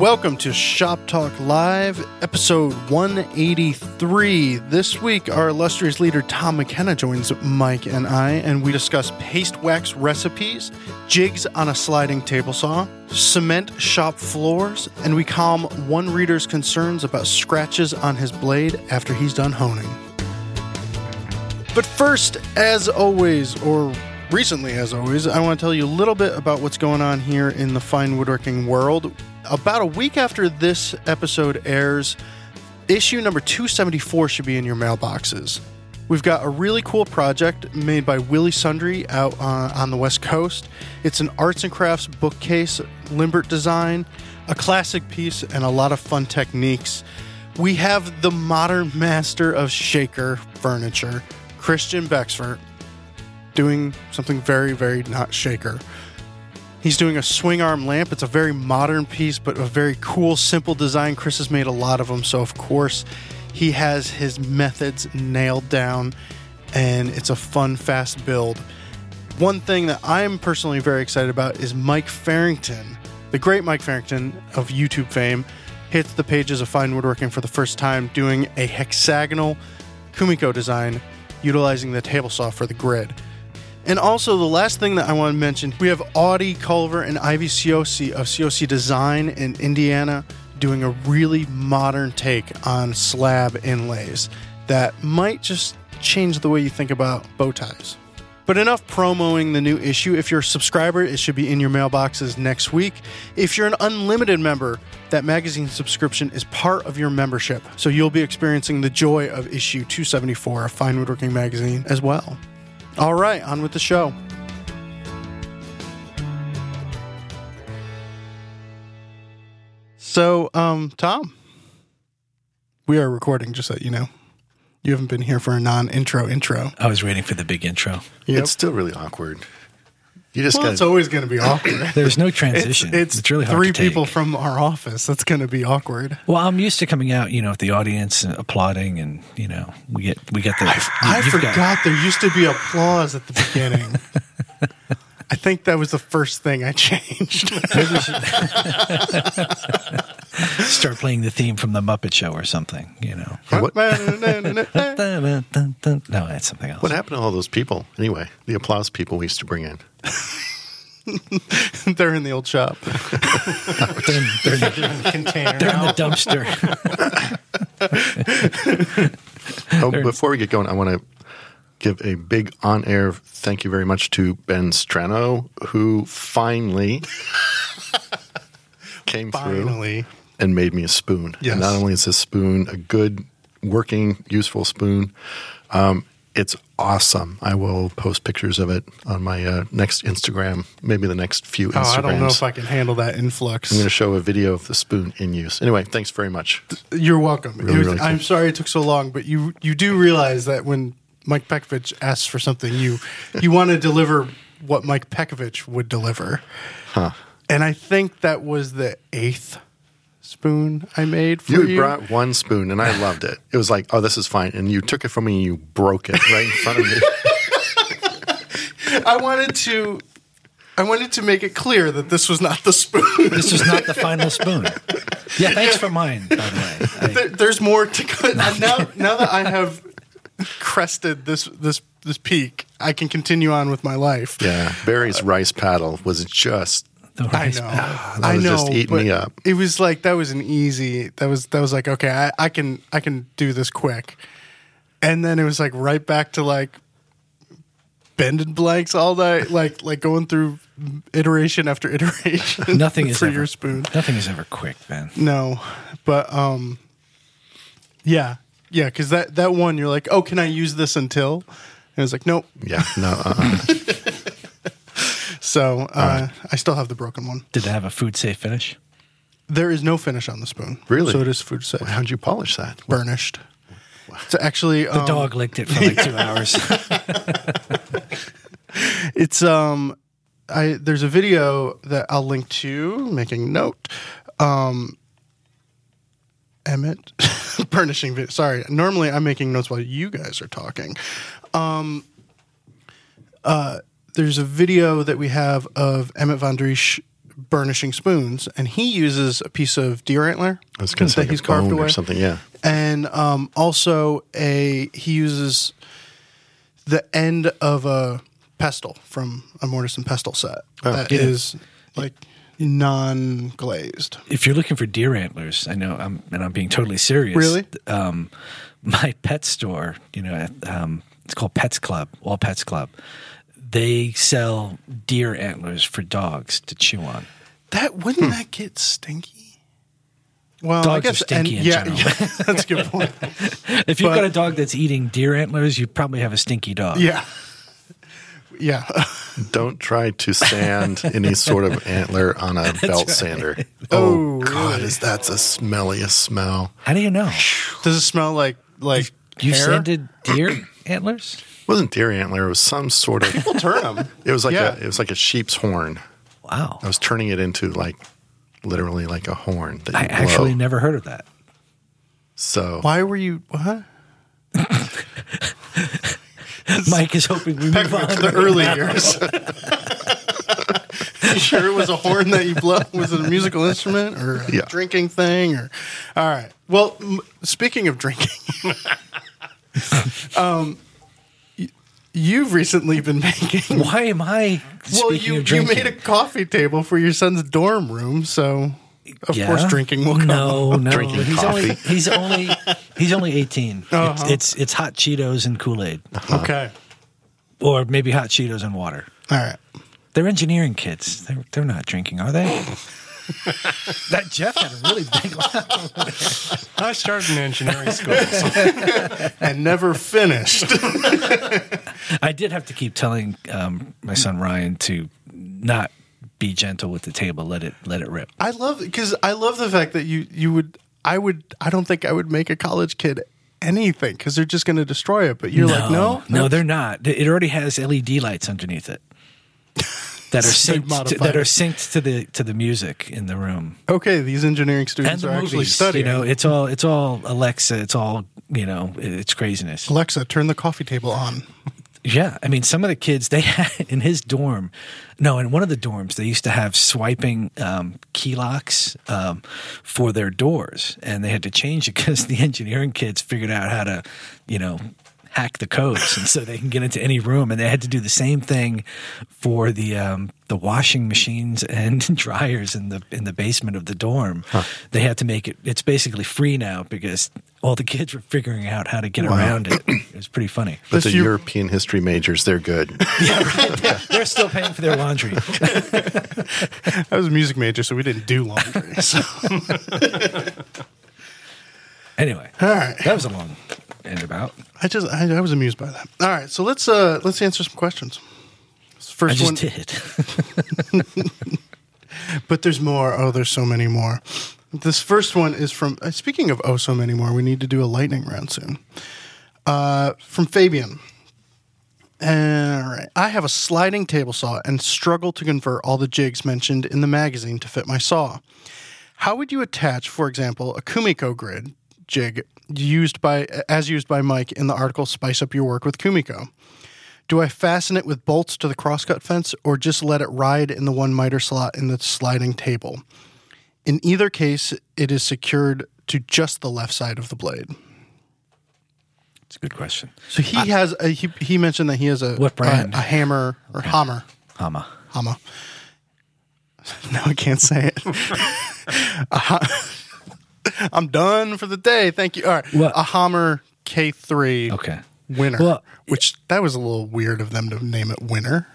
Welcome to Shop Talk Live, episode 183. This week, our illustrious leader Tom McKenna joins Mike and I, and we discuss paste wax recipes, jigs on a sliding table saw, cement shop floors, and we calm one reader's concerns about scratches on his blade after he's done honing. But first, as always, or recently as always, I want to tell you a little bit about what's going on here in the fine woodworking world. About a week after this episode airs, issue number 274 should be in your mailboxes. We've got a really cool project made by Willie Sandry out uh, on the West Coast. It's an arts and crafts bookcase, Limbert design, a classic piece, and a lot of fun techniques. We have the modern master of shaker furniture, Christian Becksvoort, doing something very, very not shaker. He's doing a swing arm lamp. It's a very modern piece, but a very cool, simple design. Chris has made a lot of them, so of course, he has his methods nailed down, and it's a fun, fast build. One thing that I'm personally very excited about is Mike Farrington, the great Mike Farrington of YouTube fame, hits the pages of Fine Woodworking for the first time doing a hexagonal Kumiko design utilizing the table saw for the grid. And also, the last thing that I want to mention, we have Audie Culver and Ivy Ciosi of Ciosi Design in Indiana doing a really modern take on slab inlays that might just change the way you think about bow ties. But enough promoing the new issue. If you're a subscriber, it should be in your mailboxes next week. If you're an unlimited member, that magazine subscription is part of your membership. So you'll be experiencing the joy of issue 274 of Fine Woodworking Magazine as well. All right, on with the show. So, um, Tom, we are recording, just so you know. You haven't been here for a non intro intro. I was waiting for the big intro. Yep. It's still really awkward. You just well, got it's always going to be awkward. There's no it's, transition. it's, really hard three to take. people from our office. That's going to be awkward. Well, I'm used to coming out, you know, with the audience and applauding, and you know, we get we get the. I you've forgot got- there used to be applause at the beginning. I think that was the first thing I changed. maybe we should start playing the theme from the Muppet Show or something. You know, What, no, that's something else. what happened to all those people anyway? The applause people we used to bring in. They're in the old shop. They're in, they're in the, Container they're in the dumpster. Oh, before we get going, I want to give a big on-air thank you very much to Ben Strano, who finally came through Finally. And made me a spoon. Yes. And not only is this spoon a good, working, useful spoon, um, it's awesome. I will post pictures of it on my uh, next Instagram, maybe the next few Oh, Instagrams. I don't know if I can handle that influx. I'm going to show a video of the spoon in use. Anyway, thanks very much. You're welcome. Really, was- really cool. I'm sorry it took so long, but you you do realize that when Mike Pekovich asks for something, you you want to deliver what Mike Pekovich would deliver. Huh. And I think that was the eighth spoon I made for You, you. brought one spoon and I loved it. It was like, oh, this is fine. And you took it from me and you broke it right in front of me. I wanted to I wanted to make it clear that this was not the spoon. This is not the final spoon. Yeah, thanks for mine, by the way. I- There- There's more to go. Now, now that I have crested this this this peak, I can continue on with my life. yeah. Barry's uh, rice paddle was just, the I know. that I was know. just eating me up. It was like that was an easy. That was that was like okay, I, I can I can do this quick, and then it was like right back to like bending blanks all night, like like going through iteration after iteration. Nothing is for ever, your spoon. Nothing is ever quick, Ben. No, but um, yeah, yeah, because that that one you're like, oh, can I use this until? And it's like, nope. Yeah. No. Uh-uh. So uh, I still have the broken one. Did it have a food safe finish? There is no finish on the spoon. Really? So it is food safe. How'd you polish that? Burnished. It's actually The um, dog licked it for like two hours. It's um, I there's a video that I'll link to. Making note. Um, Emmet burnishing video. Sorry, normally I'm making notes while you guys are talking. Um, uh, there's a video that we have of Emmet Van Driesche burnishing spoons, and he uses a piece of deer antler I was going to say that like he's a carved bone away, or something. Yeah. and um, also a he uses the end of a pestle from a mortise and pestle set that is yeah. like non-glazed. If you're looking for deer antlers, I know, I'm, and I'm being totally serious. Really? Um, my pet store, you know, um, it's called Pets Club, All Pets Club. They sell deer antlers for dogs to chew on. That wouldn't that get stinky? Well, I Dogs are guess stinky in yeah, general. yeah, that's a good point. If you've But- got a dog that's eating deer antlers, you probably have a stinky dog. Yeah, yeah. Don't try to sand any sort of antler on a belt sander. Oh, Oh, God, really? is that the smelliest smell? How do you know? Does it smell like like You hair? sanded deer antlers? It wasn't deer antler. It was some sort of. We'll turn them. It was like Yeah. a. It was like a sheep's horn. Wow. I was turning it into like, literally like a horn. That you I blow. actually never heard of that. So Why were you what? Mike is hoping we Back move on. to the early years. you sure it was a horn that you blow? Was it a musical instrument or a Yeah. drinking thing? Or all right. Well, m- speaking of drinking, um, y- you've recently been making. Why am I Well, you of you made a coffee table for your son's dorm room, so of Yeah? course drinking will come. No, no. Drinking he's coffee. only he's only he's only 18 Uh-huh. It's, it's it's hot Cheetos and Kool Aid, Okay. or maybe hot Cheetos and water. All right. They're engineering kids. They're they're not drinking, are they? that Jeff had a really big laugh. I started in engineering school. And never finished. I did have to keep telling um, my son Ryan to not be gentle with the table. Let it let it rip. I love because I love the fact that you you would I would I don't think I would make a college kid anything because they're just going to destroy it. But you're like, no, no, they're not. It already has LED lights underneath it that are synced to, that are synced to the to the music in the room. okay. These engineering students the are actually studying. You know, it's all it's all Alexa. It's all you know. It's craziness. Alexa, turn the coffee table on. Yeah, I mean, some of the kids they had in his dorm. No, in one of the dorms, they used to have swiping um, key locks um, for their doors, and they had to change it because the engineering kids figured out how to, you know, hack the codes, and so they can get into any room. And they had to do the same thing for the um, the washing machines and dryers in the in the basement of the dorm. They had to make it. It's basically free now because all the kids were figuring out how to get around it. It was pretty funny. but This the you- European history majors, they're good. Yeah, right. Yeah. They're still paying for their laundry. I was a music major, so we didn't do laundry. So. Anyway, All right. that was a long end about. I just I, I was amused by that. All right, so let's uh let's answer some questions. First just one, did. but there's more. Oh, there's so many more. This first one is from. Uh, speaking of oh, so many more, we need to do a lightning round soon. Uh, from Fabian. All right, I have a sliding table saw and struggle to convert all the jigs mentioned in the magazine to fit my saw. How would you attach, for example, a Kumiko grid jig used by as used by Mike in the article "Spice Up Your Work with Kumiko"? Do I fasten it with bolts to the crosscut fence or just let it ride in the one miter slot in the sliding table? In either case, it is secured to just the left side of the blade. It's a good question. So he has a, he he mentioned that he has a What brand? a, a hammer or hammer Hama. hammer. No, I can't say it. I'm done for the day. Thank you. All right, What? a Hammer K3 Okay. winner. Well- which that was a little weird of them to name it winner.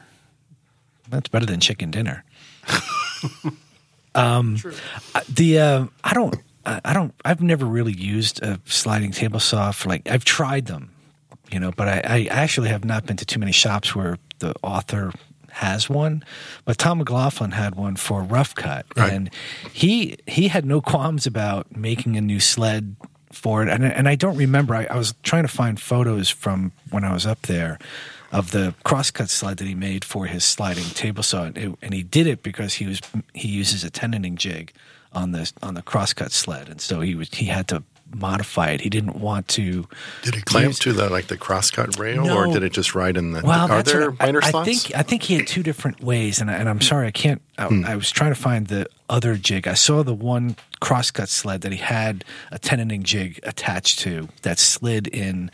That's better than chicken dinner. um, I- the uh, I don't I I don't I've never really used a sliding table saw for like I've tried them, you know, but I, I actually have not been to too many shops where the author has one. But Tom McLaughlin had one for rough cut, Right. and he he had no qualms about making a new sled for it. And, and I don't remember. I, I was trying to find photos from when I was up there of the crosscut sled that he made for his sliding table saw, and, it- and he did it because he was he uses a tenoning jig on the on the crosscut sled, and so he was he had to modify it. He didn't want to. Did it clamp use- to the like the crosscut rail, No. or did it just ride in the? Well, are there what I, miter I, think I think he had two different ways, and, I, and I'm sorry I can't. I, Hmm. I was trying to find the other jig. I saw the one crosscut sled that he had a tenoning jig attached to that slid in.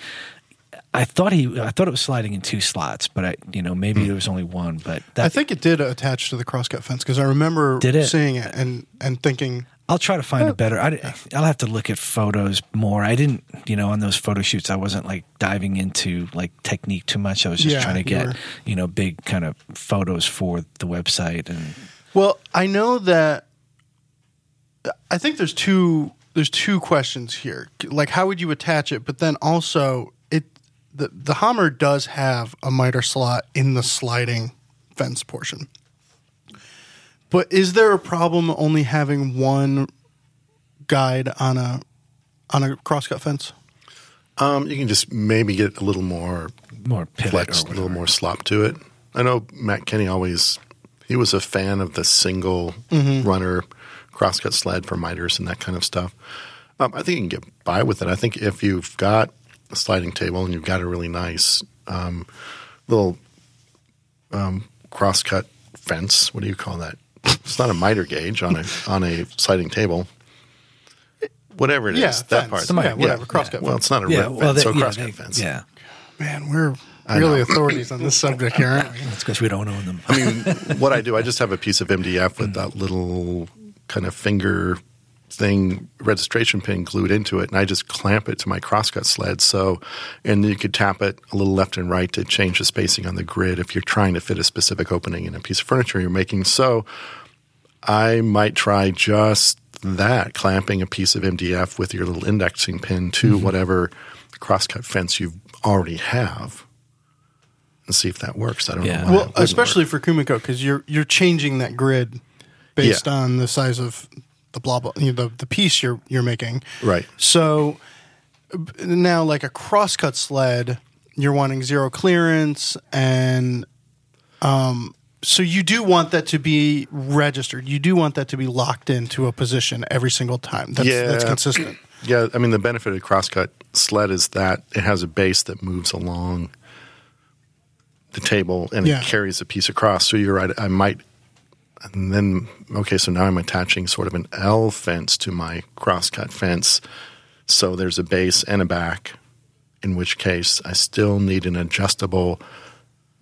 I thought he, I thought it was sliding in two slots, but I, you know, Hmm. maybe there was only one. But that, I think it did attach to the crosscut fence because I remember Did it? seeing it and and thinking, I'll try to find a oh. better. I, I'll have to look at photos more. I didn't, you know, on those photo shoots, I wasn't like diving into like technique too much. I was just Yeah, trying to get, were- you know, big kind of photos for the website and. Well, I know that I think there's two there's two questions here. Like how would you attach it, but then also it the the Hummer does have a miter slot in the sliding fence portion. But is there a problem only having one guide on a on a crosscut fence? um, you can just maybe get a little more more pivot flex, a little more slop to it. I know Matt Kenney always he was a fan of the single Mm-hmm. runner crosscut sled for miters and that kind of stuff. Um, I think you can get by with it. I think if you've got a sliding table and you've got a really nice um, little um, crosscut fence, what do you call that? It's not a miter gauge on a on a sliding table. Whatever it is, Yeah, that fence. part. Some- yeah, whatever, crosscut Well, it's not a Yeah, well, fence, they, so yeah, crosscut they- fence. yeah. Man, we're really authorities on this subject here, aren't we? That's because we don't own them. I mean, what I do, I just have a piece of MDF with that little kind of finger thing registration pin glued into it, and I just clamp it to my crosscut sled. So, and you could tap it a little left and right to change the spacing on the grid if you're trying to fit a specific opening in a piece of furniture you're making. So, I might try just that, clamping a piece of MDF with your little indexing pin to mm-hmm. whatever crosscut fence you already have. And see if that works. I don't Yeah. know. why Well, especially work. for Kumiko because you're you're changing that grid based Yeah. on the size of the blah blah you know, the the piece you're you're making. Right. So now, like a crosscut sled, you're wanting zero clearance, and um, so you do want that to be registered. You do want that to be locked into a position every single time. That's, that's consistent. Yeah, I mean the benefit of crosscut sled is that it has a base that moves along the table and Yeah. it carries a piece across. So you're right. I might, and then okay. So now I'm attaching sort of an L fence to my crosscut fence. So there's a base and a back. In which case, I still need an adjustable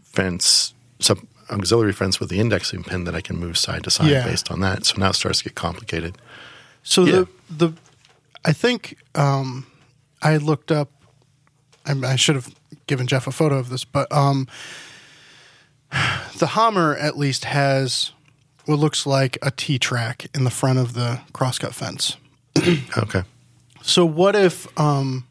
fence, sub auxiliary fence with the indexing pin that I can move side to side Yeah. based on that. So now it starts to get complicated. So Yeah. the the I think um, I looked up. I, I should have given Jeff a photo of this, but um, the Hummer at least has what looks like a T track in the front of the crosscut fence. Okay. So what if um,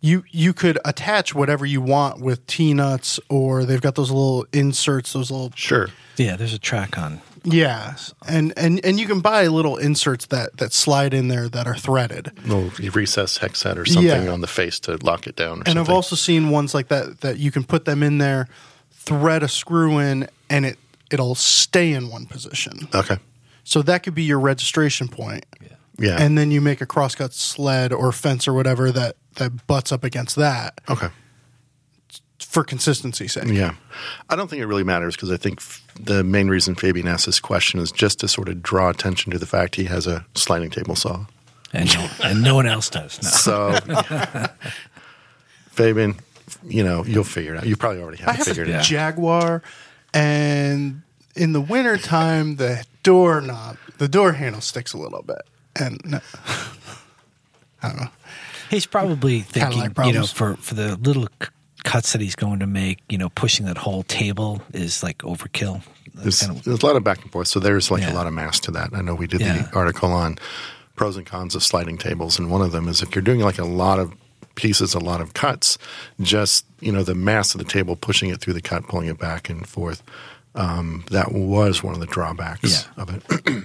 you you could attach whatever you want with T nuts, or they've got those little inserts, those little Sure. Yeah, there's a track on. yeah, and and and you can buy little inserts that that slide in there that are threaded. little recess hex set or something Yeah. on the face to lock it down. Or And I've also seen ones like that that you can put them in there, thread a screw in, and it it'll stay in one position. okay, So that could be your registration point. yeah, And then you make a crosscut sled or fence or whatever that that butts up against that okay, for consistency sake. yeah. I don't think it really matters because I think f- the main reason Fabian asked this question is just to sort of draw attention to the fact he has a sliding table saw. And no, and no one else does. No. So, Fabian, you know you'll figure it out. You probably already have, I it have figured a it out. Jaguar, and in the wintertime, the door knob, the door handle sticks a little bit. And no, I don't know. He's probably thinking, Cadillac you know, for for the little c- cuts that he's going to make, you know, pushing that whole table is like overkill. There's, kind of- there's a lot of back and forth. So there's like Yeah. a lot of mass to that. I know we did Yeah. the article on pros and cons of sliding tables, and one of them is if you're doing like a lot of pieces, a lot of cuts, just you know the mass of the table pushing it through the cut, pulling it back and forth. Um, that was one of the drawbacks Yeah. of it.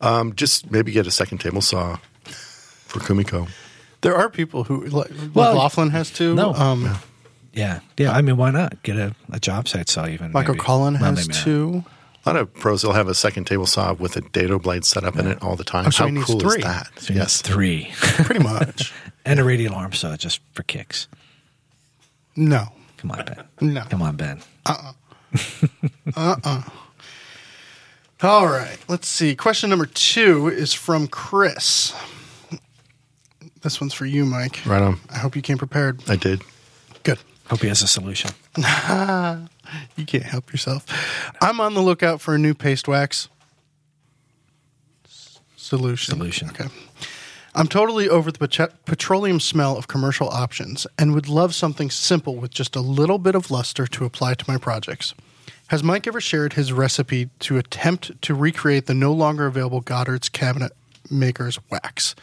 um, just maybe get a second table saw for Kumiko. There are people who, like, Well, Laughlin has two. no. Um, yeah, yeah. I mean, why not get a, a job site saw even? Michael maybe. Cullen Well, has maybe not. A lot of pros will have a second table saw with a dado blade set up in it all the time. Oh, so How cool three. is that? So yes, three, Pretty much. and a radial arm saw just for kicks. no. Come on, Ben. No. Come on, Ben. Uh-uh. Uh-uh. All right. Let's see. Question number two is from Chris. This one's for you, Mike. Right on. I hope you came prepared. I did. Good. Hope he has a solution. You can't help yourself. I'm on the lookout for a new paste wax S- solution. Solution. Okay. I'm totally over the petro- petroleum smell of commercial options and would love something simple with just a little bit of luster to apply to my projects. Has Mike ever shared his recipe to attempt to recreate the no longer available Goddard's Cabinet Maker's wax?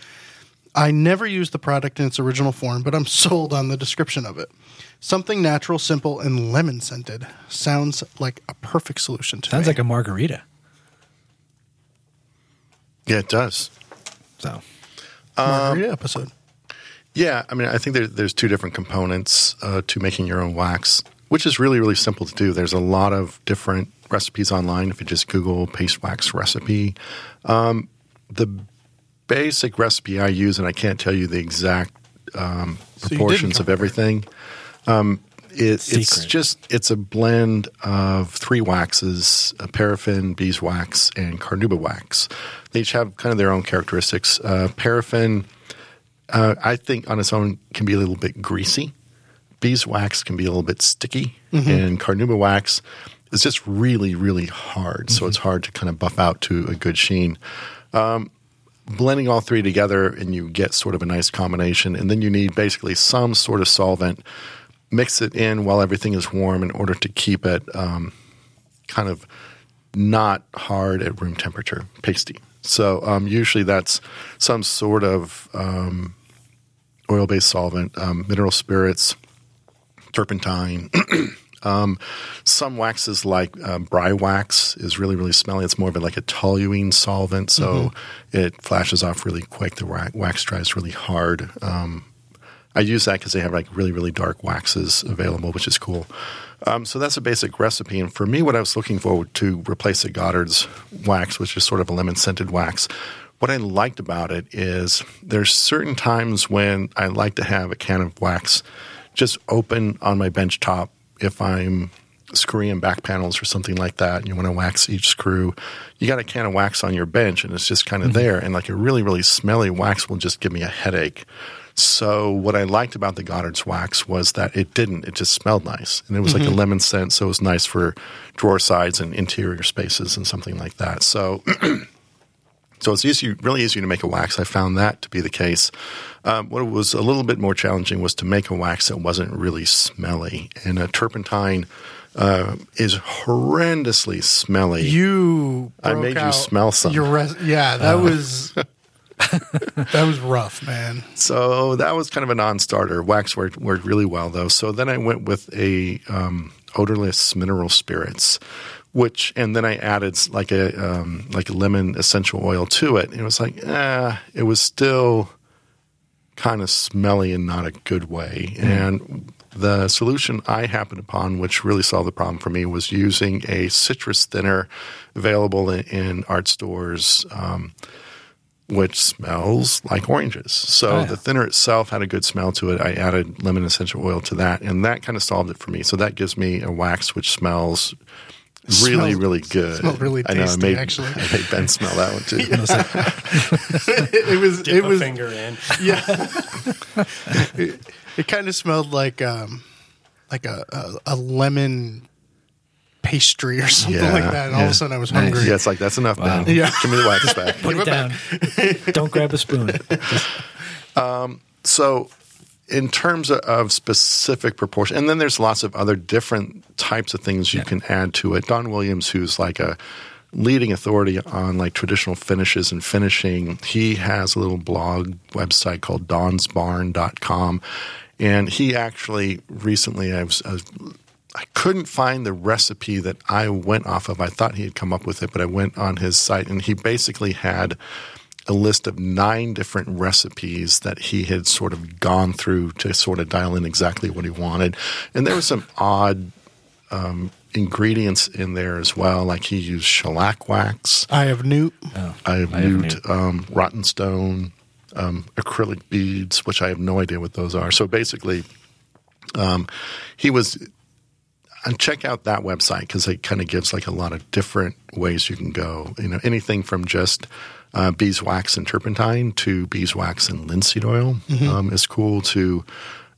I never used the product in its original form, but I'm sold on the description of it. Something natural, simple, and lemon scented sounds like a perfect solution to Sounds me. like a margarita. Yeah, it does. So margarita episode. Yeah, I mean, I think there, there's two different components uh, to making your own wax, which is really, really simple to do. There's a lot of different recipes online. If you just Google paste wax recipe, um, the basic recipe I use, and I can't tell you the exact um, So you didn't proportions come of everything. Um, it, it's just it's a blend of three waxes: uh, paraffin, beeswax, and carnauba wax. They each have kind of their own characteristics. Uh, paraffin uh, I think on its own can be a little bit greasy. Beeswax can be a little bit sticky, and carnauba wax is just really, really hard. So it's hard to kind of buff out to a good sheen. Um, blending all three together, and you get sort of a nice combination. And then you need basically some sort of solvent. Mix it in while everything is warm in order to keep it um, kind of not hard at room temperature, pasty. So um, usually that's some sort of um, oil-based solvent, um, mineral spirits, turpentine. um, some waxes like um, bry wax is really really smelly. It's more of a, like a toluene solvent, so it flashes off really quick. The wax dries really hard. I use that because they have like really, really dark waxes available, which is cool. Um, so that's a basic recipe. And for me, what I was looking for to replace the Goddard's wax, which is sort of a lemon scented wax, what I liked about it is there's certain times when I like to have a can of wax just open on my bench top if I'm screwing back panels or something like that, and you want to wax each screw, you got a can of wax on your bench and it's just kind of there. And like a really, really smelly wax will just give me a headache. So what I liked about the Goddard's wax was that it didn't. It just smelled nice, and it was like a lemon scent. So it was nice for drawer sides and interior spaces and something like that. So. So it's easy, really easy to make a wax. I found that to be the case. Um, what was a little bit more challenging was to make a wax that wasn't really smelly. And a turpentine uh, is horrendously smelly. You. I made you smell some. Your res- yeah, that was that was rough, man. So that was kind of a non-starter. Wax worked, worked really well though. So then I went with a um, odorless mineral spirits, which and then I added like a um, like a lemon essential oil to it. And it was like, eh, it was still kind of smelly in not a good way. And the solution I happened upon, which really solved the problem for me, was using a citrus thinner available in, in art stores. Um, which smells like oranges. So Oh, yeah. the thinner itself had a good smell to it. I added lemon essential oil to that, and that kind of solved it for me. So that gives me a wax which smells really, Smells- really good. smelled really I know. I tasty, made, actually. I made Ben smell that one too. it was Dip it a was finger in. yeah. it it kind of smelled like um like a, a, a lemon pastry or something Yeah, like that. And all of yeah. a sudden, I was Nice. hungry. yeah, it's like that's enough, Wow. Ben. Yeah. Give me the wax back. put it down. Don't grab a spoon. Um, so, in terms of, of specific proportion, and then there's lots of other different types of things you Yeah. can add to it. Don Williams, who's like a leading authority on like traditional finishes and finishing, he has a little blog website called donsbarn.com. And he actually recently, I was, I was I couldn't find the recipe that I went off of. I thought he had come up with it, but I went on his site and he basically had a list of nine different recipes that he had sort of gone through to sort of dial in exactly what he wanted. And there were some odd um, ingredients in there as well. Like he used shellac wax. I have Newt. Oh, I have I have newt, newt. um, rotten stone, um, acrylic beads, which I have no idea what those are. So basically, um, he was. And check out that website because it kind of gives like a lot of different ways you can go. You know, anything from just uh, beeswax and turpentine to beeswax and linseed oil um, is cool. To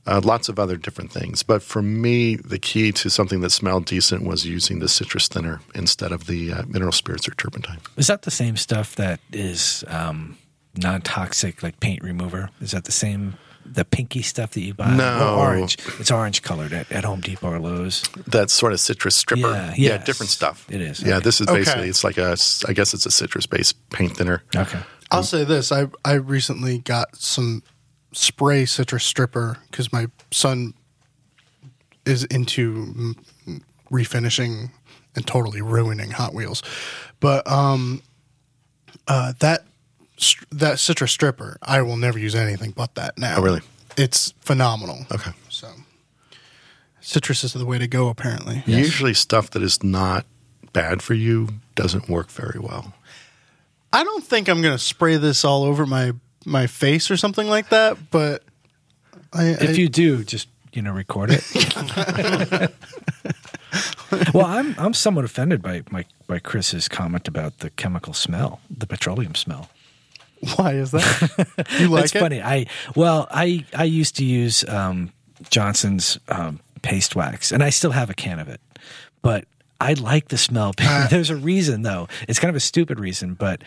uh, lots of other different things. But for me, the key to something that smelled decent was using the citrus thinner instead of the uh, mineral spirits or turpentine. Is that the same stuff that is um, non toxic, like paint remover? Is that the same, the pinky stuff that you buy? No. Orange. It's orange colored at, at Home Depot or Lowe's. that sort of citrus stripper. Yeah, yeah, different stuff. It is, Yeah, okay. this is Okay. basically it's like a I guess it's a citrus based paint thinner. Okay. I'll say this: I I recently got some spray citrus stripper because my son is into refinishing and totally ruining Hot Wheels, but um, uh, that str- that citrus stripper, I will never use anything but that now. Oh, really? It's phenomenal. Okay. So, citrus is the way to go. Apparently, Usually stuff that is not bad for you doesn't work very well. I don't think I'm going to spray this all over my my face or something like that, but. I, If I- you do, just you know, record it. well, I'm I'm somewhat offended by by by Chris's comment about the chemical smell, the petroleum smell. Why is that? You like it's it? funny. I well, I I used to use um, Johnson's um, paste wax, and I still have a can of it, but. I like the smell. There's a reason though. It's kind of a stupid reason, but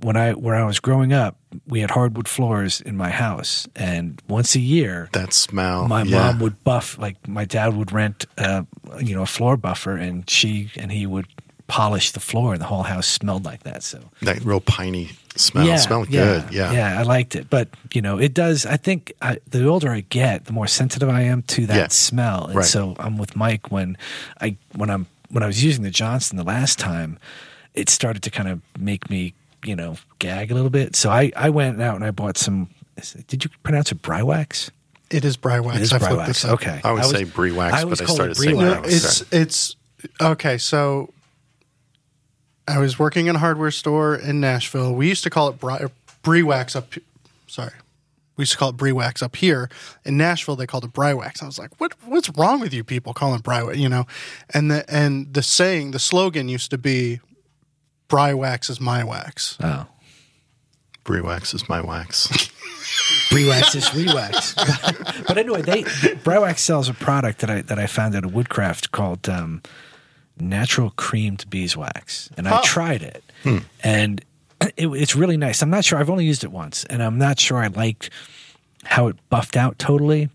when I where I was growing up, we had hardwood floors in my house, and once a year, That smell. my yeah. mom would buff like my dad would rent uh, you know a floor buffer and she and he would polish the floor and the whole house smelled like that so that real piney smell. It smelled good. Yeah. yeah i liked it but you know it does i think I, the older i get the more sensitive i am to that Yeah. smell and Right. so i'm with mike when i when i'm when i was using the johnson the last time it started to kind of make me you know gag a little bit so i i went out and i bought some did you pronounce it brywax It is Brywax. it is I flipped Brywax. this up. Okay. I would was- say brie wax, I always but I call started it saying brie No, wax. wax. it's it's okay. So I was working in a hardware store in Nashville. We used to call it Bry, Brie Wax up. Sorry, we used to call it Brie Wax up here in Nashville. They called it Bry Wax. I was like, what What's wrong with you people calling it Bry Wax? You know, and the and the saying, the slogan used to be, "Bry Wax is my wax." Oh. Brie wax is my wax. Brewax is rewax. but anyway, they Brewax sells a product that I that I found at a Woodcraft called um, natural creamed beeswax, and I Oh. tried it, and it, it's really nice. I'm not sure. I've only used it once, and I'm not sure I liked how it buffed out totally.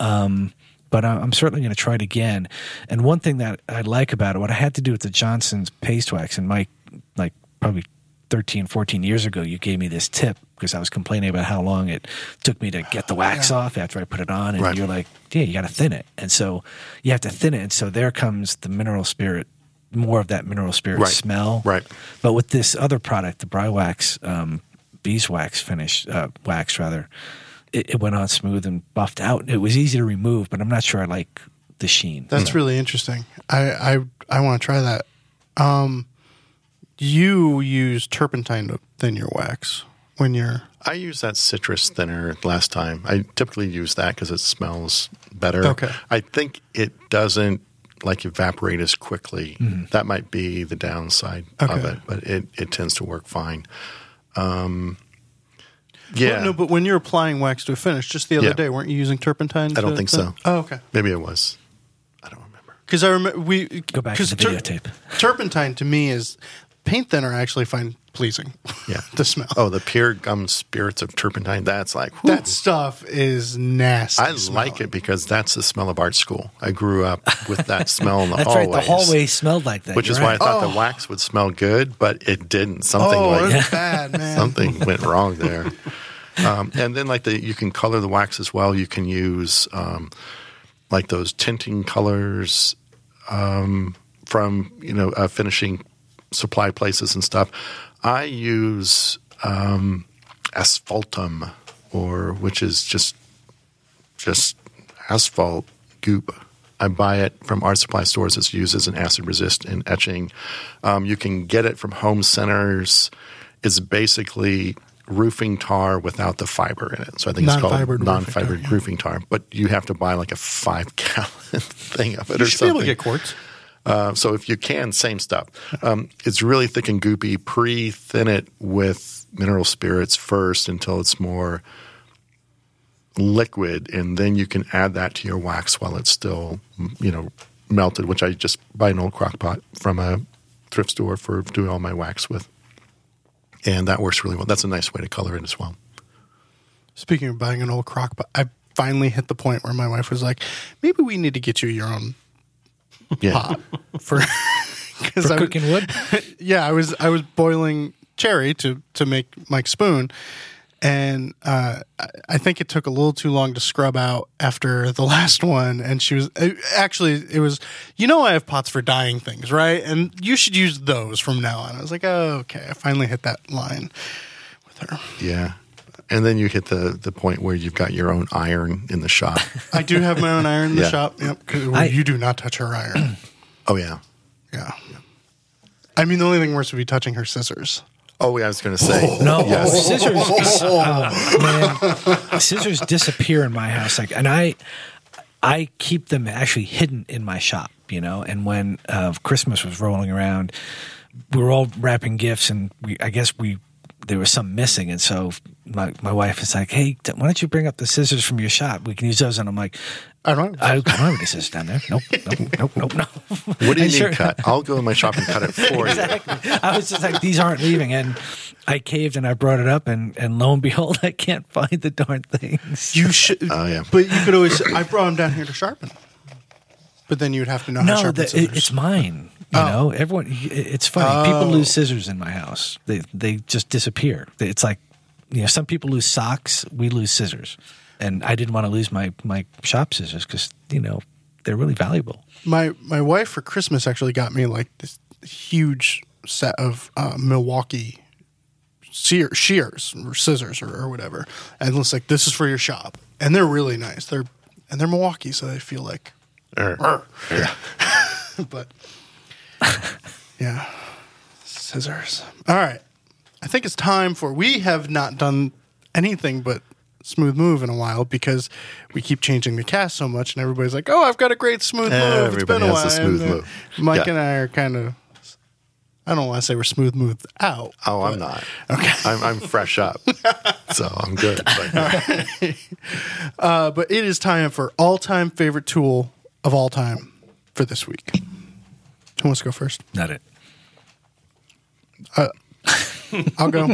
Um, but I- I'm certainly going to try it again. And one thing that I like about it, what I had to do with the Johnson's paste wax, and Mike, like probably 13, 14 years ago, you gave me this tip because I was complaining about how long it took me to get the wax off after I put it on. And Right. you're like, yeah, you got to thin it. And so you have to thin it. And so there comes the mineral spirit, more of that mineral spirit Right. smell. Right. But with this other product, the Brywax um, beeswax finish, uh, wax rather, it, it went on smooth and buffed out. It was easy to remove, but I'm not sure I like the sheen. That's really interesting. I I I want to try that. Um, you use turpentine to thin your wax when you're I used that citrus thinner last time. I typically use that because it smells better. Okay. I think it doesn't like evaporate as quickly. That might be the downside of it, but it, it tends to work fine. Um, yeah, Well, no, but when you're applying wax to a finish, just the other Yeah. day, weren't you using turpentine? I don't think thin- so. Oh, okay. maybe it was. I don't remember. Because I remember we Go back to 'cause the tur- videotape. turpentine to me is paint thinner. I actually find pleasing. Yeah. the smell. Oh, the pure gum spirits of turpentine. That's like whew. that stuff is nasty. I like it because that's the smell of art school. I grew up with that smell in the That's hallways. right. The hallway smelled like that. which is You're why I right. thought the wax would smell good, but it didn't. Something Oh, like that's bad, man. something went wrong there. Um, and then like the you can color the wax as well. You can use um, like those tinting colors um, from you know uh, finishing supply places and stuff. I use um, asphaltum, or which is just just asphalt goop. I buy it from art supply stores. It's used as an acid resist in etching. Um, you can get it from home centers. It's basically roofing tar without the fiber in it. So I think it's called Non-fibered roofing tar, yeah. roofing tar. But you have to buy like a five gallon thing of it You or should be able to get quartz. Uh, so if you can, same stuff. Um, it's really thick and goopy. Pre-thin it with mineral spirits first until it's more liquid, and then you can add that to your wax while it's still, you know, melted. Which I just buy an old crock pot from a thrift store for doing all my wax with, and that works really well. That's a nice way to color it as well. Speaking of buying an old crock pot, I finally hit the point where my wife was like, maybe we need to get you your own Yeah, pot for because For I was, cooking wood? yeah, I was I was boiling cherry to to make Mike spoon, and uh, I- I think it took a little too long to scrub out after the last one. And she was uh, actually it was you know I have pots for dyeing things, right? And you should use those from now on. I was like, oh, okay, I finally hit that line with her. yeah. And then you hit the the point where you've got your own iron in the shop. I do have my own iron in the Yeah. shop. Yep, 'cause I- you do not touch her iron. oh yeah. yeah. I mean, the only thing worse would be touching her scissors. Oh, yeah, I was going to say No, Yes. scissors. oh, man, scissors disappear in my house. Like, and I, I keep them actually hidden in my shop. You know, and when uh, Christmas was rolling around, we were all wrapping gifts, and we, I guess we, there was some missing, and so my my wife is like, "Hey, why don't you bring up the scissors from your shop? We can use those." And I'm like, I don't know. I don't have any scissors down there. Nope, nope, nope, nope, no. What do you And need sure- cut? I'll go in my shop and cut it for you. I was just like, these aren't leaving. And I caved and I brought it up, and, and lo and behold, I can't find the darn things. You should. Oh, yeah. But you could always. I brought them down here to sharpen. But then you'd have to know how to no, sharpen the, it, scissors. it's mine. You Oh. know, everyone. It's funny. People lose scissors in my house. They they just disappear. It's like you know, some people lose socks. We lose scissors, and I didn't want to lose my my shop scissors because you know they're really valuable. my my wife for Christmas actually got me like this huge set of uh, Milwaukee sear, shears or scissors or, or whatever, and it's like this is for your shop, and they're really nice. They're and they're Milwaukee, so they feel like. Er, yeah. But yeah, scissors. All right, I think it's time for. We have not done anything but smooth move in a while because we keep changing the cast so much, and everybody's like, "Oh, I've got a great smooth move." it's been Everybody a while. a smooth And, uh, move. Mike Yeah. and I are kind of. I don't want to say we're smooth moved out. Oh, I'm not. Okay. I'm, I'm fresh up, so I'm good. But, Uh, but it is time for all time favorite tool of all time for this week. Who wants to go first? Not it. I'll go.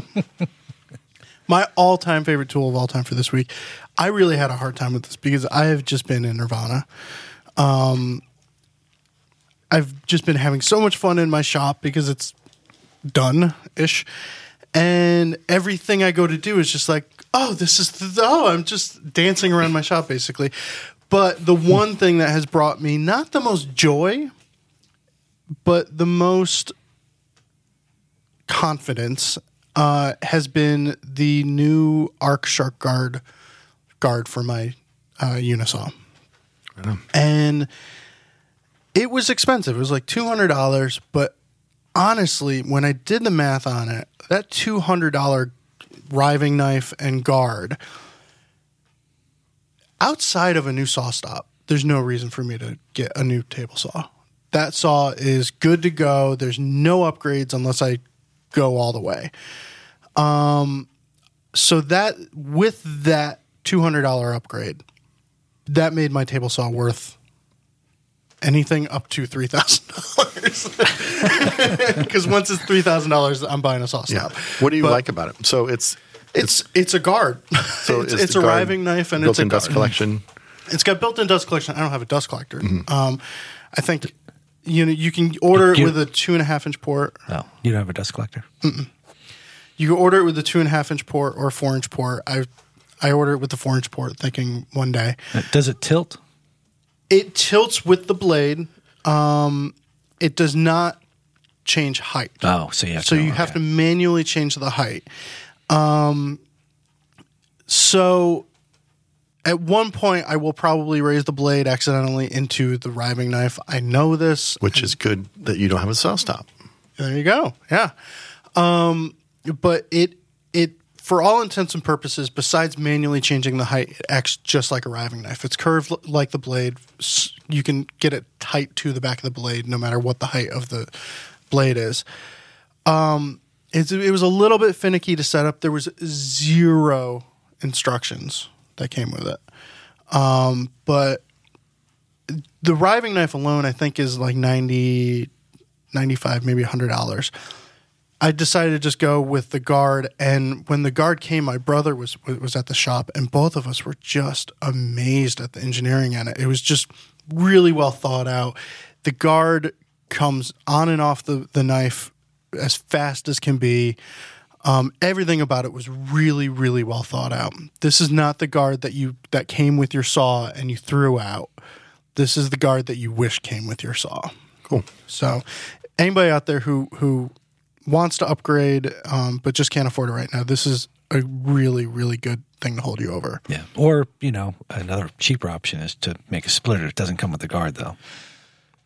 My all time favorite tool of all time for this week. I really had a hard time with this because I have just been in Nirvana. Um, I've just been having so much fun in my shop because it's done ish. And everything I go to do is just like, oh, this is, the, oh, I'm just dancing around my shop basically. But the one thing that has brought me not the most joy, but the most confidence uh, has been the new Arc Shark Guard guard for my uh, Unisaw, and it was expensive. It was like two hundred dollars, but honestly, when I did the math on it, that two hundred dollar riving knife and guard outside of a new saw stop, there's no reason for me to get a new table saw. That saw is good to go. There's no upgrades unless I go all the way. Um, so that with that two hundred dollar upgrade, that made my table saw worth anything up to three thousand dollars. Because once it's three thousand dollars, I'm buying a saw stop. yeah. What do you But like about it? So it's It's it's a guard. so it's, it's a guard riving knife and it's a dust guard. collection. It's got built-in dust collection. I don't have a dust collector. Um, I think you know you can order it with a two and a half inch port. No, you don't have a dust collector. You can order it with a two and a half inch port or a four inch port. I I order it with the four inch port, thinking one day Uh, Does it tilt? it tilts with the blade. Um, it does not change height. Oh, so you have so to. you have to manually change the height. Um, so at one point, I will probably raise the blade accidentally into the riving knife. I know this. Which is good that you don't have a saw stop. There you go. Yeah. Um, but it it for all intents and purposes, besides manually changing the height, it acts just like a riving knife. It's curved l- like the blade. You can get it tight to the back of the blade, no matter what the height of the blade is. Um, it's, it was a little bit finicky to set up. There was zero instructions that came with it. Um, but the riving knife alone, I think, is like 90, 95 maybe $100. I decided to just go with the guard, and when the guard came, my brother was was at the shop, and both of us were just amazed at the engineering in it. It was just really well thought out. The guard comes on and off the the knife as fast as can be. Um, everything about it was really, really well thought out. This is not the guard that you that came with your saw and you threw out. This is the guard that you wish came with your saw. Cool. So, anybody out there who who wants to upgrade um, but just can't afford it right now, this is a really really good thing to hold you over. Yeah. Or, you know, another cheaper option is to make a splitter. It doesn't come with the guard though.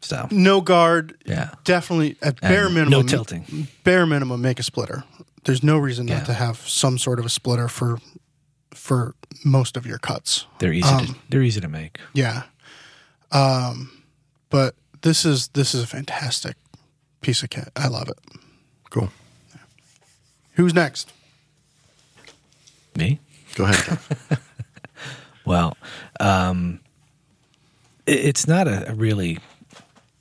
So No guard, yeah. definitely at bare And minimum, no tilting. Bare minimum, make a splitter. There's no reason Yeah. not to have some sort of a splitter for for most of your cuts. They're easy to they're easy to make. Yeah. Um, but this is this is a fantastic piece of kit. I love it. Cool. Who's next? Me? Go ahead. Well, um, it- it's not a, a really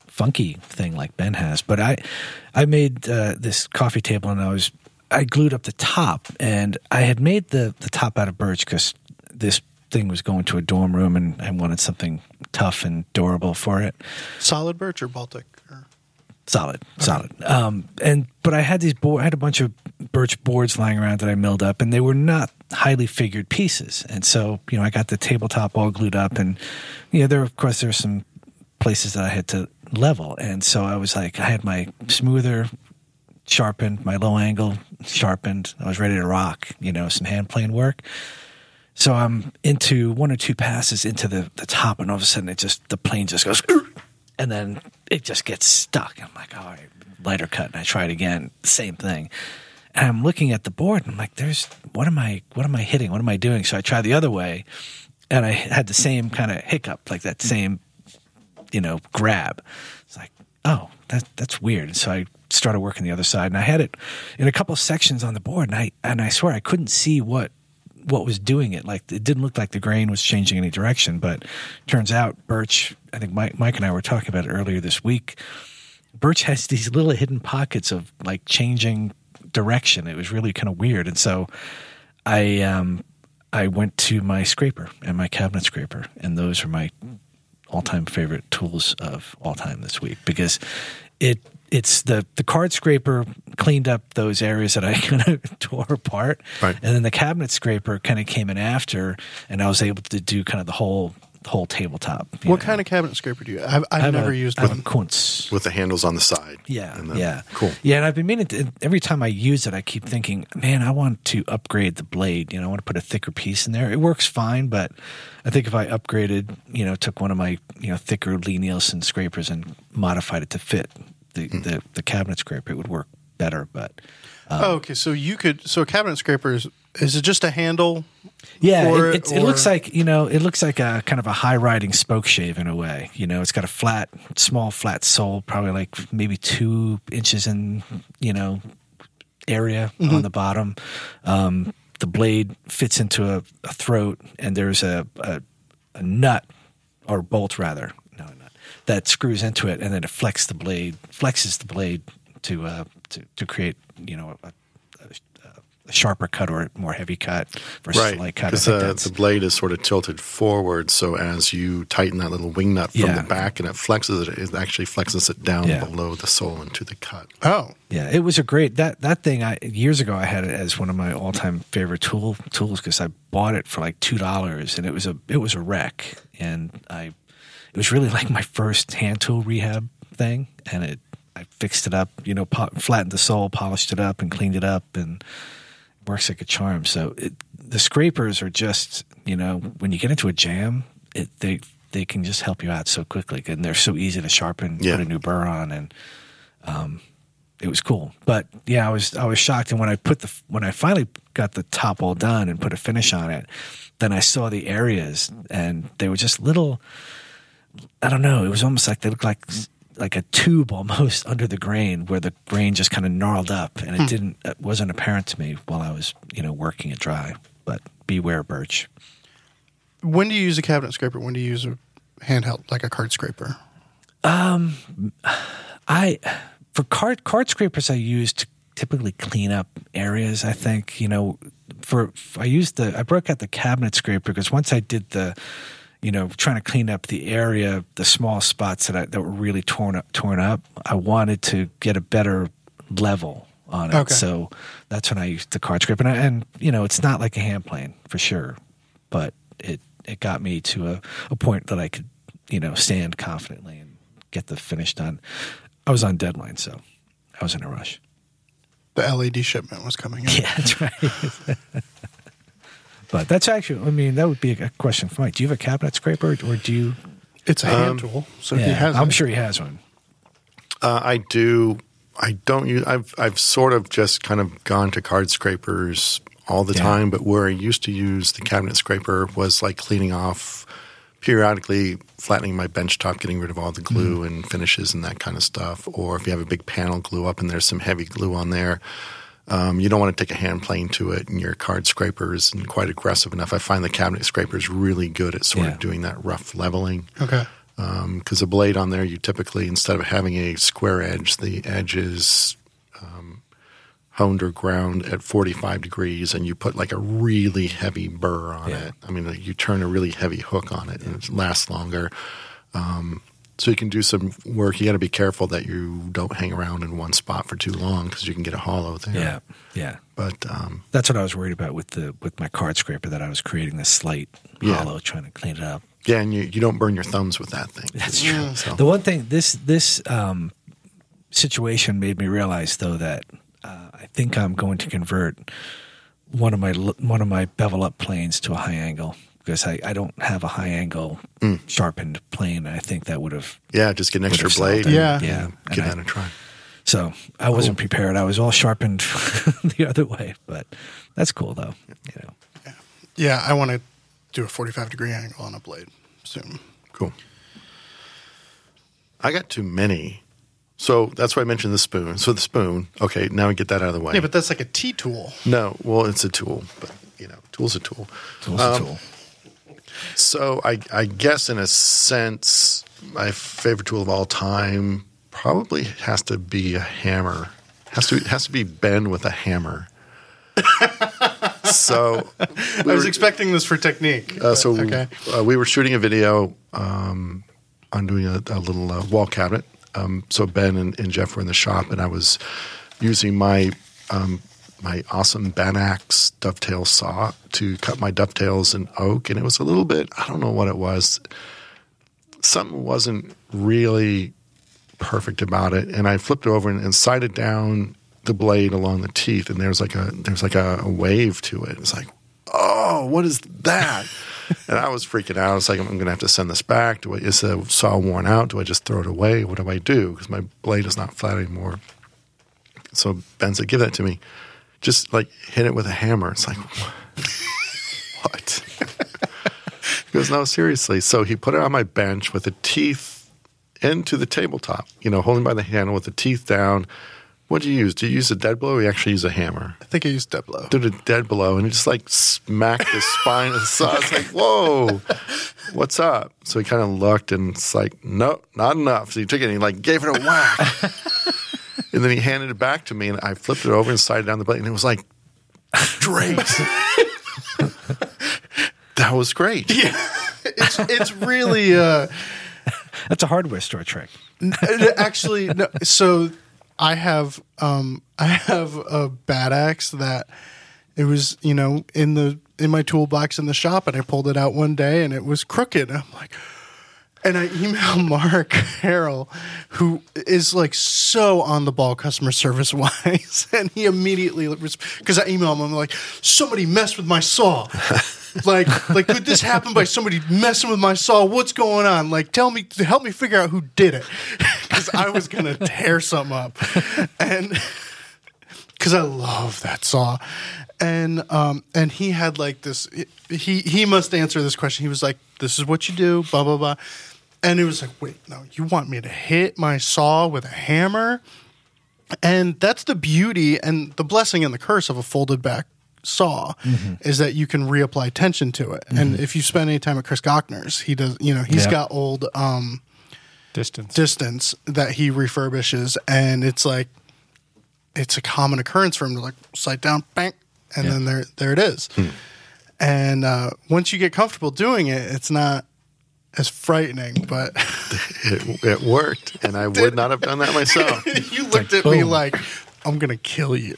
funky thing like Ben has, but I I made uh, this coffee table and I was I glued up the top and I had made the the top out of birch because this thing was going to a dorm room and I wanted something tough and durable for it. Solid birch or Baltic? Or, Solid, solid. Um, and but I had these board, I had a bunch of birch boards lying around that I milled up, and they were not highly figured pieces. And so, you know, I got the tabletop all glued up, and you know, there of course there's some places that I had to level, and so I was like, I had my smoother sharpened, my low angle sharpened. I was ready to rock, you know, some hand plane work. So I'm into one or two passes into the, the top, and all of a sudden it just the plane just goes, and then it just gets stuck. I'm like, all right, lighter cut, and I try it again, same thing. And I'm looking at the board, and I'm like, there's what am I what am I hitting? What am I doing? So I try the other way, and I had the same kind of hiccup, like that same you know, grab. It's like, oh, that that's weird. So I started working the other side, and I had it in a couple sections on the board, and I and I swear I couldn't see what what was doing it. Like it didn't look like the grain was changing any direction, but turns out Birch. I think Mike, Mike and I were talking about it earlier this week. Birch has these little hidden pockets of like changing direction. It was really kind of weird, and so I um I went to my scraper and my cabinet scraper, and those are my all-time favorite tools of all time this week because it it's the the card scraper cleaned up those areas that I kind of tore apart, Right. and then the cabinet scraper kind of came in after, and I was able to do kind of the whole whole tabletop. what know. kind of cabinet scraper do you? I've, I I've never a- used one. Kunz. with the handles on the side. Yeah, And then- yeah, Cool. Yeah, and I've been meaning to. Every time I use it, I keep thinking, man, I want to upgrade the blade. You know, I want to put a thicker piece in there. It works fine, but I think if I upgraded, you know, took one of my you know thicker Lie-Nielsen scrapers and modified it to fit the Hmm. the, the cabinet scraper, it would work better. But oh, okay. So you could. So a cabinet scraper is is it just a handle? Yeah, for it, it, it looks like you know, it looks like a kind of a high riding spoke shave in a way. You know, it's got a flat, small, flat sole, probably like maybe two inches in you know area Mm-hmm. on the bottom. Um, the blade fits into a, a throat, and there's a, a a nut or bolt rather, no a nut that screws into it, and then it flexes the blade, flexes the blade to uh, to to create you know a, a, a sharper cut or a more heavy cut versus Right, a light cut. I because uh, the blade is sort of tilted forward, so as you tighten that little wing nut from Yeah. the back and it flexes it, it actually flexes it down Yeah. below the sole into the cut. Oh, Yeah, it was a great that that thing. I years ago I had it as one of my all time favorite tool tools because I bought it for like two dollars and it was a it was a wreck and I it was really like my first hand tool rehab thing and it I fixed it up you know po- flattened the sole polished it up and cleaned it up and works like a charm. So it, the scrapers are just you know when you get into a jam, it, they they can just help you out so quickly, and they're so easy to sharpen, Yeah. put a new burr on, and um, it was cool. But yeah, I was I was shocked, and when I put the when I finally got the top all done and put a finish on it, then I saw the areas, and they were just little. I don't know. It was almost like they looked like like a tube almost under the grain, where the grain just kind of gnarled up, and it hmm. didn't it wasn't apparent to me while I was you know working it dry. But beware, birch. When do you use a cabinet scraper? When do you use a handheld like a card scraper? Um, I for card card scrapers I use to typically clean up areas. I think you know for I used the I broke out the cabinet scraper because once I did the you know trying to clean up the area, the small spots that I, that were really torn up torn up. I wanted to get a better level on it. Okay. So that's when I used the card scraper, and, I, and you know it's not like a hand plane for sure, but it it got me to a, a point that I could you know stand confidently and get the finish done. I was on deadline, so I was in a rush. The LED shipment was coming in. Yeah, that's right. but that's actually, I mean, that would be a question for Mike. Do you have a cabinet scraper, or do you? It's a hand tool, so he has. I'm it. sure he has one. Uh, I do. I don't use. I've I've sort of just kind of gone to card scrapers all the Yeah. time. But where I used to use the cabinet scraper was like cleaning off periodically, flattening my bench top, getting rid of all the glue and finishes and that kind of stuff. Or if you have a big panel glue up and there's some heavy glue on there. Um, you don't want to take a hand plane to it, and your card scraper isn't quite aggressive enough. I find the cabinet scraper is really good at sort Yeah. of doing that rough leveling Okay. because a blade on there, you typically instead of having a square edge, the edge is um, honed or ground at 45 degrees, and you put like a really heavy burr on Yeah. it. I mean, you turn a really heavy hook on it, and it lasts longer. Um, so you can do some work. You got to be careful that you don't hang around in one spot for too long because you can get a hollow there. Yeah, yeah. But um, That's what I was worried about with the with my card scraper. That I was creating this slight Yeah. hollow, trying to clean it up. yeah, and you, you don't burn your thumbs with that thing. That's true. So- The one thing this this um, situation made me realize, though, that uh, I think I'm going to convert one of my one of my bevel up planes to a high angle because I, I don't have a high angle mm. sharpened plane. I think that would have Yeah, just get an extra blade. solved and. Yeah. Yeah. and And give that a try. so I wasn't prepared. I was all sharpened the other way, but that's cool though. You know, Yeah, I want to do a 45 degree angle on a blade soon. Cool. I got too many. So that's why I mentioned the spoon. So the spoon, okay, now we get that out of the way. Yeah, but that's like a T tool. no, well, it's a tool, but you know, tool's a tool. tool's a um, tool. So I, I guess in a sense, my favorite tool of all time probably has to be a hammer. Has to has to be Ben with a hammer. so I was expecting this for technique. Uh, so okay. uh, we were shooting a video um, on doing a, a little uh, wall cabinet. Um, so Ben and, and Jeff were in the shop, and I was using my um, my awesome Bad Axe dovetail saw to cut my dovetails in oak, and it was a little bit I don't know what it was. Something wasn't really perfect about it, and I flipped it over and, and sighted down the blade along the teeth, and there's like a there's like a, a wave to it. It's like, oh, what is that? and I was freaking out. I was like, I'm going to have to send this back. Do I, is the saw worn out? Do I just throw it away? What do I do? Because my blade is not flat anymore. So Ben said, give that to me. Just like hit it with a hammer. It's like, what? he goes, no, seriously. So he put it on my bench with the teeth into the tabletop, you know, holding by the handle with the teeth down. What do you use? Do you use a dead blow or you actually use a hammer? I think I used dead blow. did a dead blow and it just like smacked the spine of the saw. It's like, whoa, what's up? So he kind of looked and it's like, no, not enough. So he took it and he like gave it a whack. and then he handed it back to me and I flipped it over and sighted down the blade and it was like, great. that was great. Yeah, It's it's really uh, That's a hardware store trick. actually no, so I have um I have a bad axe that it was you know in the in my toolbox in the shop and I pulled it out one day and it was crooked. I'm like and I email Mark Harrell, who is like so on the ball customer service wise, and he immediately because I email him, I'm like, somebody messed with my saw. like, like could this happen by somebody messing with my saw? What's going on? Like, tell me, help me figure out who did it, because I was gonna tear something up, and because I love that saw, and um, and he had like this. He he must answer this question. He was like, "This is what you do," blah blah blah, and it was like, "Wait, no, you want me to hit my saw with a hammer?" And that's the beauty and the blessing and the curse of a folded back saw is that you can reapply tension to it. And if you spend any time at Chris Gochnour's, he does. You know, he's Yeah. got old. um Disstons. Disstons that he refurbishes, and it's like it's a common occurrence for him to like slide down, bang, and then there there it is. And uh, once you get comfortable doing it, it's not as frightening. But It, it worked, and I would not have done that myself. you looked at me like I'm gonna kill you.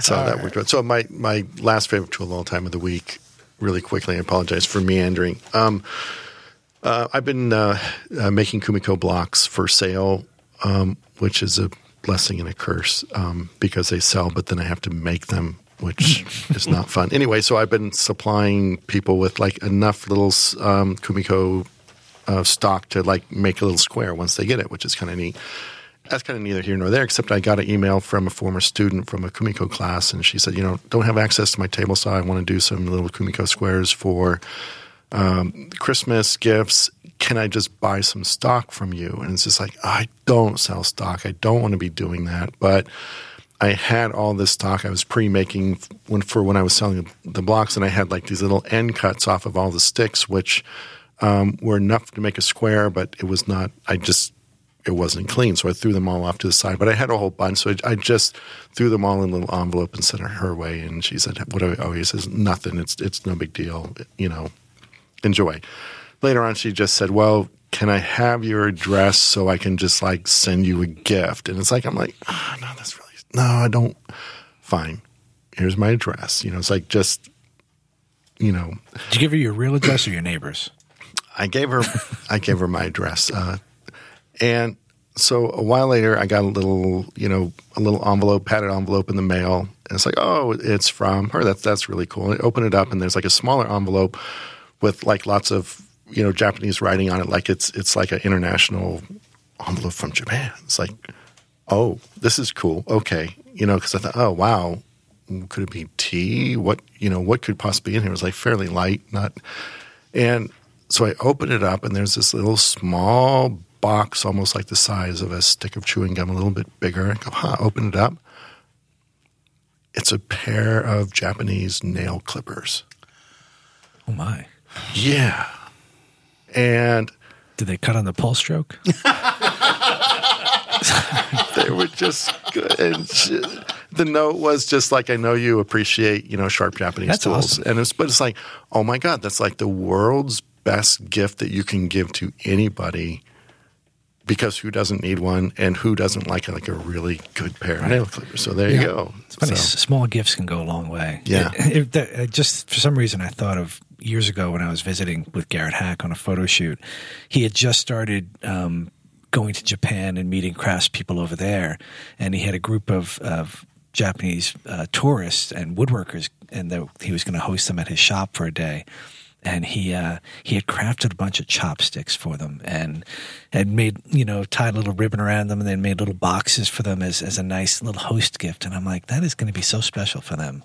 So that worked out. So my my last favorite tool of all time of the week, really quickly. I apologize for meandering. Um, uh, I've been uh, uh, making Kumiko blocks for sale, um, which is a blessing and a curse um, because they sell, but then I have to make them, which is not fun. Anyway, so I've been supplying people with like enough little um, Kumiko uh, stock to like make a little square once they get it, which is kind of neat that's kind of neither here nor there, except I got an email from a former student from a Kumiko class, and she said, you know, don't have access to my table saw. I want to do some little Kumiko squares for um, Christmas gifts. Can I just buy some stock from you? And it's just like, I don't sell stock. I don't want to be doing that. But I had all this stock I was pre-making when for when I was selling the blocks, and I had like these little end cuts off of all the sticks, which um, were enough to make a square, but it was not. I just it wasn't clean, so I threw them all off to the side. But I had a whole bunch, so I, I just threw them all in a little envelope and sent her her way. And she said, "What I always says nothing. It's it's no big deal. You know, enjoy." Later on, she just said, "Well." Can I have your address so I can just like send you a gift? And it's like I'm like, oh, no, that's really no, I don't. Fine, here's my address. You know, it's like just, you know, Did you give her your real address or your neighbor's? I gave her I gave her my address, uh, and so a while later, I got a little you know a little envelope, padded envelope in the mail, and it's like, oh, it's from her. That's that's really cool. And I open it up, and there's like a smaller envelope with like lots of you know Japanese writing on it, like it's it's like an international envelope from Japan. It's like, oh, this is cool. Okay, you know, because I thought, oh wow, could it be tea? What you know, what could possibly be in here? It was like fairly light, not and so I open it up, and there's this little small box, almost like the size of a stick of chewing gum, a little bit bigger. I go, huh, open it up. It's a pair of Japanese nail clippers. Oh my! Yeah. And Did they cut on the pulse stroke? they were just good. And she- the note was just like, I know you appreciate, you know, sharp Japanese That's tools. awesome. And it's, but it's like, oh my God, that's like the world's best gift that you can give to anybody because who doesn't need one and who doesn't like like a really good pair of nail clippers. So there you go. It's funny. So- Small gifts can go a long way. Yeah. It- it- uh, just for some reason, I thought of years ago when I was visiting with Garrett Hack on a photo shoot. He had just started um, going to Japan and meeting craftspeople over there, and he had a group of, of Japanese uh, tourists and woodworkers, and they, he was going to host them at his shop for a day. And he uh, he had crafted a bunch of chopsticks for them, and had made you know tied a little ribbon around them, and then made little boxes for them as as a nice little host gift. And I'm like, that is going to be so special for them.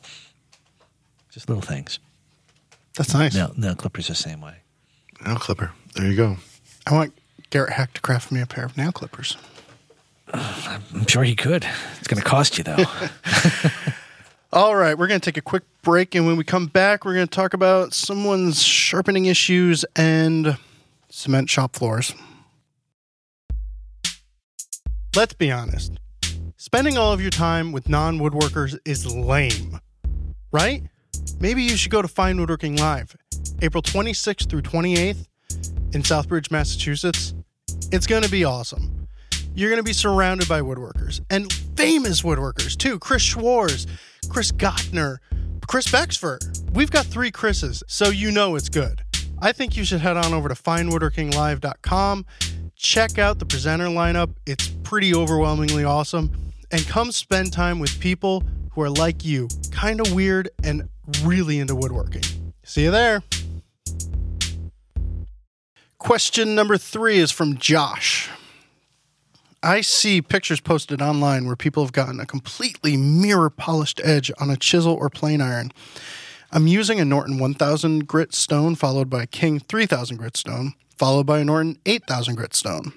Just little things. That's nice. Nail, nail clippers the same way. nail clipper. There you go. I want Garrett Hack to craft me a pair of nail clippers. I'm sure he could. It's going to cost you though. All right, we're going to take a quick break, and when we come back, we're going to talk about someone's sharpening issues and cement shop floors. Let's be honest. Spending all of your time with non woodworkers is lame, right? Maybe you should go to Fine Woodworking Live, April 26th through 28th in Southbridge, Massachusetts. It's going to be awesome. You're going to be surrounded by woodworkers and famous woodworkers too. Chris Schwarz, Chris Gochnour, Chris Becksvoort. We've got three Chris's, so you know it's good. I think you should head on over to finewoodworkinglive.com. Check out the presenter lineup. It's pretty overwhelmingly awesome. And come spend time with people who are like you, kind of weird and really into woodworking. See you there. Question number three is from Josh. I see pictures posted online where people have gotten a completely mirror polished edge on a chisel or plane iron. I'm using a Norton 1000 grit stone followed by a King 3000 grit stone, followed by a Norton 8000 grit stone.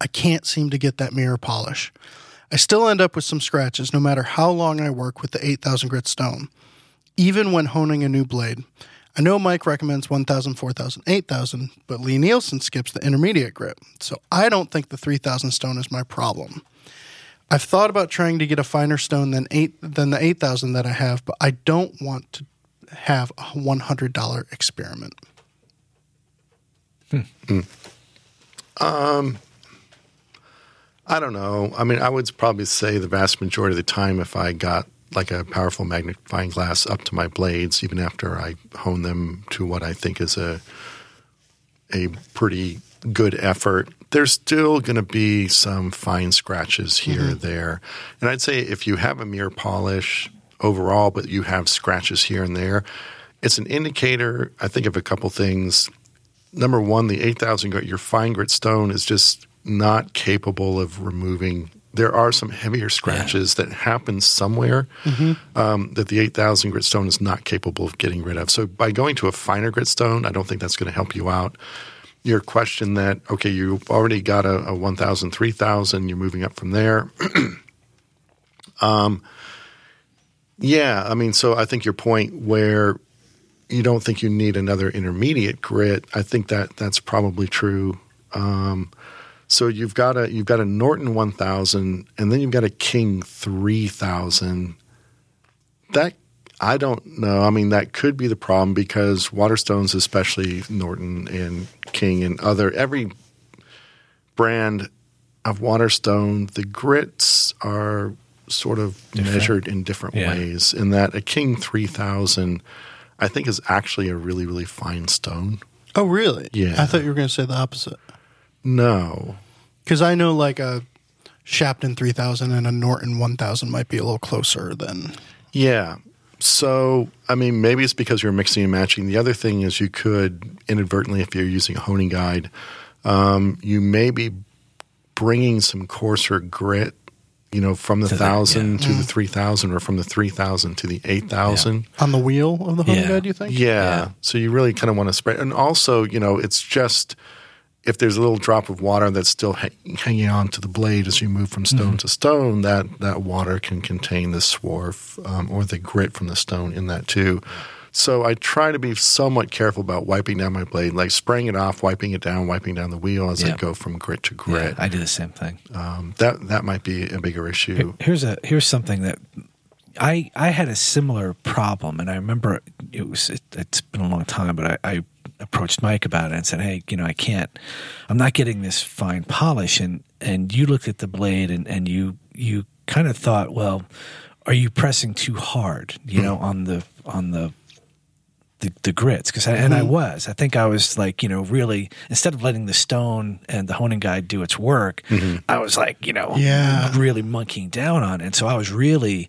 I can't seem to get that mirror polish. I still end up with some scratches no matter how long I work with the 8000 grit stone, even when honing a new blade. I know Mike recommends 1000, 4000, 8000, but Lie-Nielsen skips the intermediate grit, so I don't think the 3000 stone is my problem. I've thought about trying to get a finer stone than eight than the 8000 that I have, but I don't want to have a $100 experiment. Hmm. Um. I don't know. I mean, I would probably say the vast majority of the time, if I got like a powerful magnifying glass up to my blades, even after I hone them to what I think is a a pretty good effort, there's still going to be some fine scratches here mm-hmm. or there. And I'd say if you have a mirror polish overall, but you have scratches here and there, it's an indicator. I think of a couple things number one, the 8000 grit, your fine grit stone is just not capable of removing. There are some heavier scratches that happen somewhere um, that the 8000 grit stone is not capable of getting rid of. So by going to a finer grit stone, I don't think that's going to help you out. Your question that, okay, you've already got a, a 1000, 3000, you're moving up from there. um, yeah, I mean, so I think your point where you don't think you need another intermediate grit. I think that that's probably true. Um, so you've got a you've got a Norton 1000, and then you've got a King 3000. That I don't know. I mean, that could be the problem because Waterstones, especially Norton and King and other every brand of Waterstone, the grits are sort of measured in different Yeah. ways. In that a King 3000, I think, is actually a really really fine stone. Oh, really? Yeah. I thought you were going to say the opposite. No, Because I know like a Shapton 3000 and a Norton 1000 might be a little closer than. Yeah. So, I mean, maybe it's because you're mixing and matching. The other thing is you could inadvertently, if you're using a honing guide, um, you may be bringing some coarser grit, you know, from the To the- thousand to the three thousand, or from the three thousand to the eight thousand. On the wheel of the honing Yeah. guide, you think? Yeah. Yeah. So you really kind of want to spread. And also, you know, it's just if there's a little drop of water that's still ha- hanging on to the blade as you move from stone Mm-hmm. to stone, that, that water can contain the swarf um, or the grit from the stone in that too. So I try to be somewhat careful about wiping down my blade, like spraying it off, wiping it down, wiping down the wheel as I go from grit to Yeah, grit. I do the same thing. um, that that might be a bigger issue. Here's a here's something that I I had a similar problem, and I remember it was it, it's been a long time, but I, I approached Mike about it and said, "Hey, you know, I can't, I'm not getting this fine polish." And and you looked at the blade and and you you kind of thought, well, are you pressing too hard? You know, on the on the the, the grits because and I was I think I was like you know really instead of letting the stone and the honing guide do its work I was like you know Yeah. really monkeying down on it and so I was really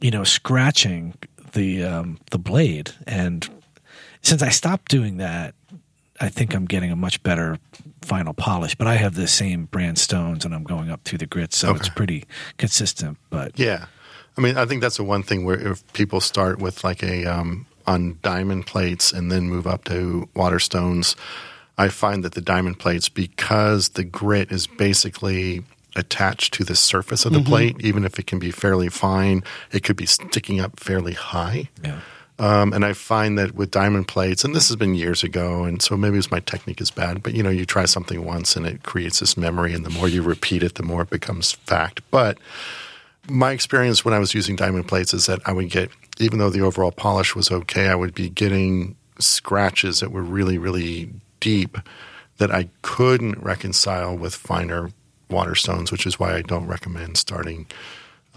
you know scratching the um, the blade and since I stopped doing that I think I'm getting a much better final polish but I have the same brand stones and I'm going up through the grits so it's pretty consistent but Yeah. I mean, I think that's the one thing where if people start with like a um, on diamond plates and then move up to water stones, I find that the diamond plates, because the grit is basically attached to the surface of the plate, even if it can be fairly fine, it could be sticking up fairly high. yeah Um, and I find that with diamond plates, and this has been years ago, and so maybe it's my technique is bad, but you know, you try something once and it creates this memory, and the more you repeat it, the more it becomes fact. But my experience when I was using diamond plates is that I would get, even though the overall polish was okay, I would be getting scratches that were really, really deep that I couldn't reconcile with finer waterstones, which is why I don't recommend starting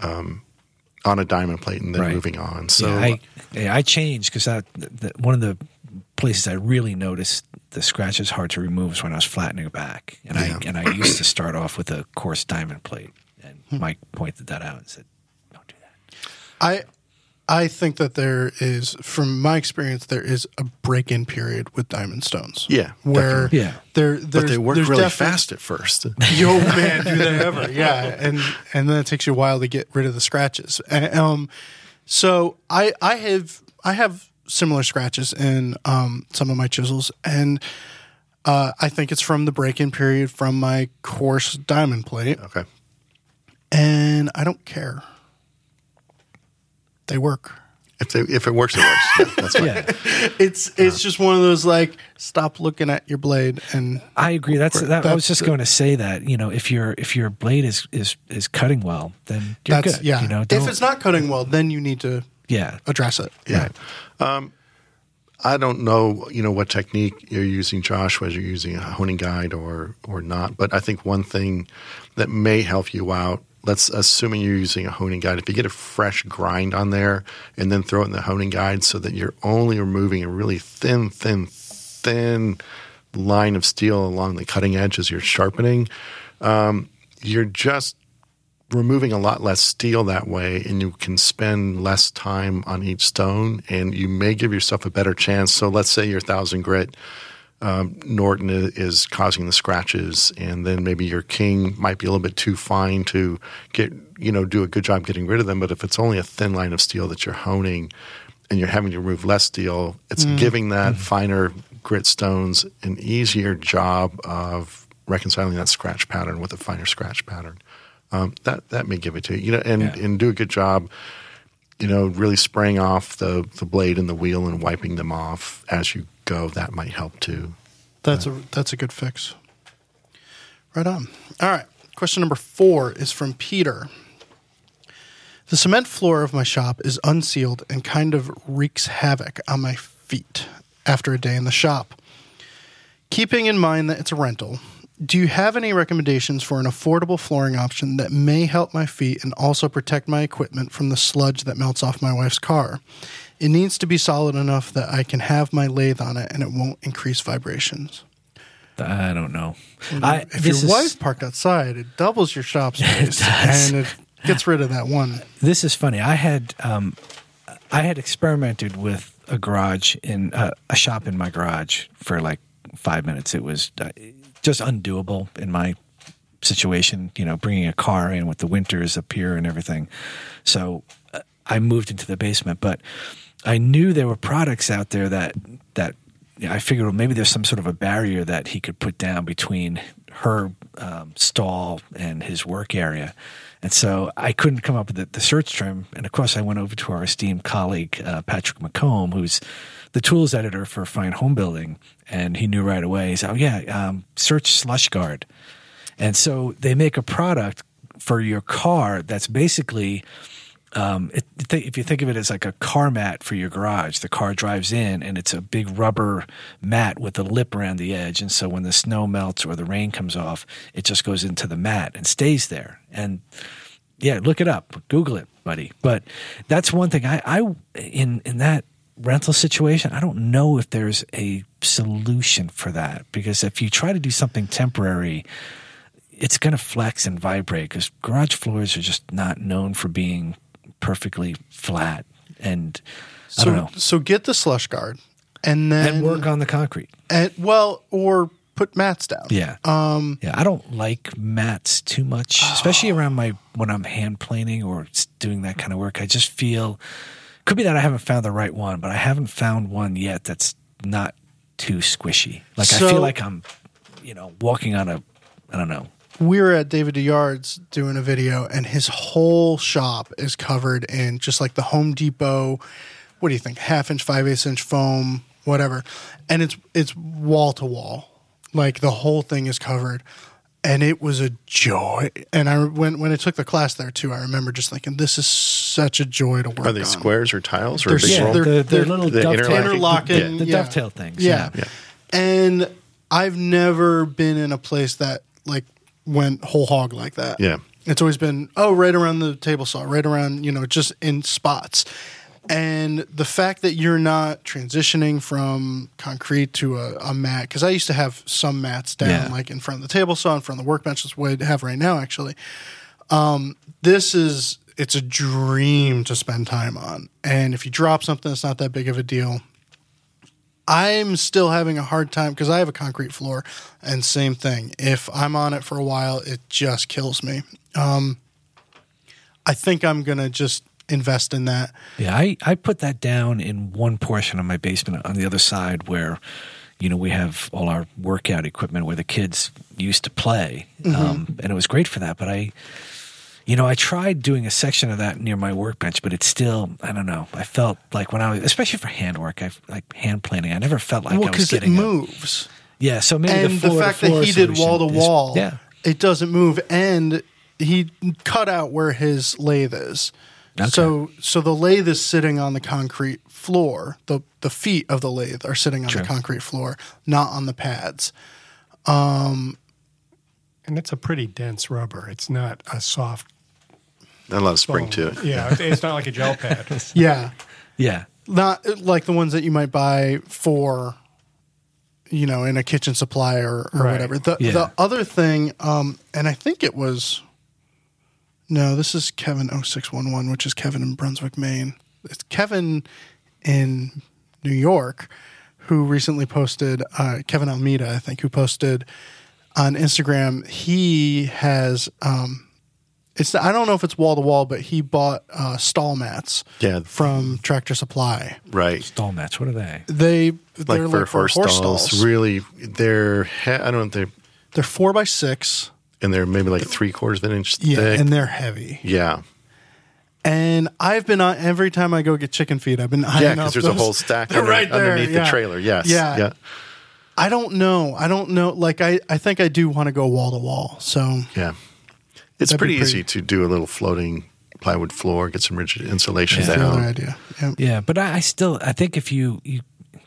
um, on a diamond plate and then Right. moving on. So yeah, I, yeah, I changed because one of the places I really noticed the scratches hard to remove is when I was flattening it back, and Yeah. I and I used to start off with a coarse diamond plate, and hmm. Mike pointed that out and said, "Don't do that." I I think that there is, from my experience, there is a break-in period with diamond stones. Yeah, where definitely. Yeah. there, But they work there's really fast at first. Yo, man, do they ever? Yeah, and and then it takes you a while to get rid of the scratches. And, um, so I I have I have similar scratches in um some of my chisels, and uh, I think it's from the break-in period from my coarse diamond plate, Okay. and I don't care. They work. If, they, if it works, it works. Yeah, that's fine. Yeah, It's it's just one of those like stop looking at your blade and I agree. That's that. I was That's just the- going to say that you know if your if your blade is is is cutting well, then you're that's good. yeah. You know, if don't- it's not cutting well, then you need to yeah, address it. Yeah. Um, I don't know, you know, what technique you're using, Josh, whether you're using a honing guide or or not. But I think one thing that may help you out, let's assuming you're using a honing guide, if you get a fresh grind on there and then throw it in the honing guide so that you're only removing a really thin, thin, thin line of steel along the cutting edge as you're sharpening, um, you're just removing a lot less steel that way and you can spend less time on each stone and you may give yourself a better chance. So let's say your thousand grit um, norton is causing the scratches and then maybe your king might be a little bit too fine to get you know do a good job getting rid of them but if it's only a thin line of steel that you're honing and you're having to remove less steel it's giving that finer grit stones an easier job of reconciling that scratch pattern with a finer scratch pattern um, that that may give it to you. You know, and Yeah. and do a good job. You know, really spraying off the the blade and the wheel and wiping them off as you go. That might help too. That's a that's a good fix. Right on. All right. Question number four is from Peter. The cement floor of my shop is unsealed and kind of wreaks havoc on my feet after a day in the shop. Keeping in mind that it's a rental, do you have any recommendations for an affordable flooring option that may help my feet and also protect my equipment from the sludge that melts off my wife's car? It needs to be solid enough that I can have my lathe on it and it won't increase vibrations. I don't know. I, If your is- wife's parked outside, it doubles your shop space and it gets rid of that one. this is funny. I had um, I had experimented with a garage in uh, a shop in my garage for like five minutes. It was uh, just undoable in my situation. You know, bringing a car in with the winters up here and everything. So uh, I moved into the basement, but I knew there were products out there that that yeah, I figured well, maybe there's some sort of a barrier that he could put down between her um, stall and his work area. And so I couldn't come up with the, the search term. And of course, I went over to our esteemed colleague, uh, Patrick McCombe, who's the tools editor for Fine Home Building. And he knew right away. He said, Oh, yeah, um, search Slush Guard. And so they make a product for your car that's basically um, it, if you think of it as like a car mat for your garage, the car drives in and it's a big rubber mat with a lip around the edge. And so when the snow melts or the rain comes off, it just goes into the mat and stays there. And yeah, look it up, Google it, buddy. But that's one thing I, I in in that rental situation, I don't know if there's a solution for that because if you try to do something temporary, it's going to flex and vibrate because garage floors are just not known for being perfectly flat and I So, don't know. so get the slush guard and then And work on the concrete. and, well, or put mats down. Yeah. Um yeah, I don't like mats too much, especially around my when I'm hand planing or doing that kind of work. I just feel could be that I haven't found the right one, but I haven't found one yet that's not too squishy. Like I feel like I'm you know, walking on a I don't know. We were at David DeYard's doing a video, and his whole shop is covered in just like the Home Depot. What do you think? Half inch, five eighths inch foam, whatever, and it's it's wall to wall, like the whole thing is covered, and it was a joy. And I when when I took the class there too, I remember just thinking, this is such a joy to work. On. Are they on. squares or tiles or They're a big Yeah, roll? they're- the, the they're- little the dovetail, interlocking- interlocking, the yeah. dovetail things. Yeah. Yeah. And I've never been in a place that like went whole hog like that. Yeah. It's always been, oh, right around the table saw, right around, you know, just in spots. And the fact that you're not transitioning from concrete to a, a mat, because I used to have some mats down, Yeah. like in front of the table saw, in front of the workbench, that's what I have right now, actually. Um, this is, it's a dream to spend time on. And if you drop something, it's not that big of a deal. I'm still having a hard time because I have a concrete floor, and same thing. If I'm on it for a while, it just kills me. Um, I think I'm gonna just invest in that. Yeah, I, I put that down in one portion of my basement on the other side where, you know, we have all our workout equipment where the kids used to play. Um, and it was great for that. But I, you know, I tried doing a section of that near my workbench, but it's still, I don't know. I felt like when I was, especially for handwork, I like hand planning. I never felt like well, I was because it getting a- moves, yeah, so maybe and the, the, floor to fact that he did wall to is- wall, Yeah. it doesn't move, and he cut out where his lathe is. Okay. So, so the lathe is sitting on the concrete floor. the The feet of the lathe are sitting on Sure. the concrete floor, not on the pads. Um, And it's a pretty dense rubber. It's not a soft Not a lot of spring foam. to it. Yeah, it's- it's not like a gel pad. Yeah, Yeah. not like the ones that you might buy for you know in a kitchen supply or, or Right. whatever the Yeah. the other thing um and i think it was no this is kevin 0611 which is kevin in brunswick maine it's kevin in new york who recently posted uh, kevin almeida i think who posted on instagram he has um it's I don't know if it's wall to wall, but he bought uh, stall mats Yeah. from Tractor Supply. Right. Stall mats, what are they? They Like they're for like for horse, horse stalls. stalls. Really, they're, he- I don't know, they're, They're four by six. and they're maybe like three quarters of an inch Yeah, thick. and they're heavy. yeah. And I've been on every time I go get chicken feed. I've been eyeing Yeah, because there's a whole stack under, right there, underneath yeah. the trailer. Yes. Yeah. Yeah. I don't know. I don't know. Like I, I think I do want to go wall to wall. So Yeah. It's pretty, pretty- easy to do a little floating plywood floor, get some rigid insulation Yeah. that's the down. idea. Yeah. Yeah, but I, I still I think if you you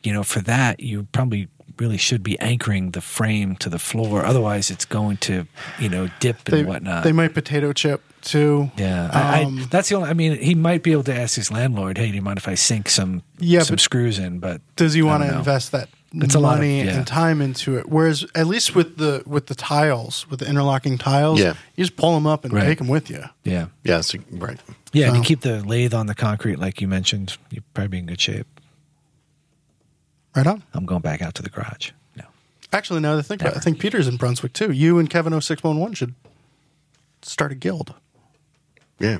you know for that you probably really should be anchoring the frame to the floor. Otherwise, it's going to you know dip and They, whatnot. they might potato chip too. yeah, Um, I, that's the only. I mean, he might be able to ask his landlord, "Hey, do you mind if I sink some Yeah, some but screws in?" But Does he want to invest that It's a lot of- money yeah. and time into it? Whereas at least with the with the tiles, with the interlocking tiles, Yeah. you just pull them up and Right. take them with you. Yeah, Yeah. So, right. yeah, and you keep the lathe on the concrete, like you mentioned. You'd probably be in good shape. Right on. I'm going back out to the garage. No, Actually, now that I think about it, I think Peter's in Brunswick too. You and Kevin 0611 should start a guild. Yeah.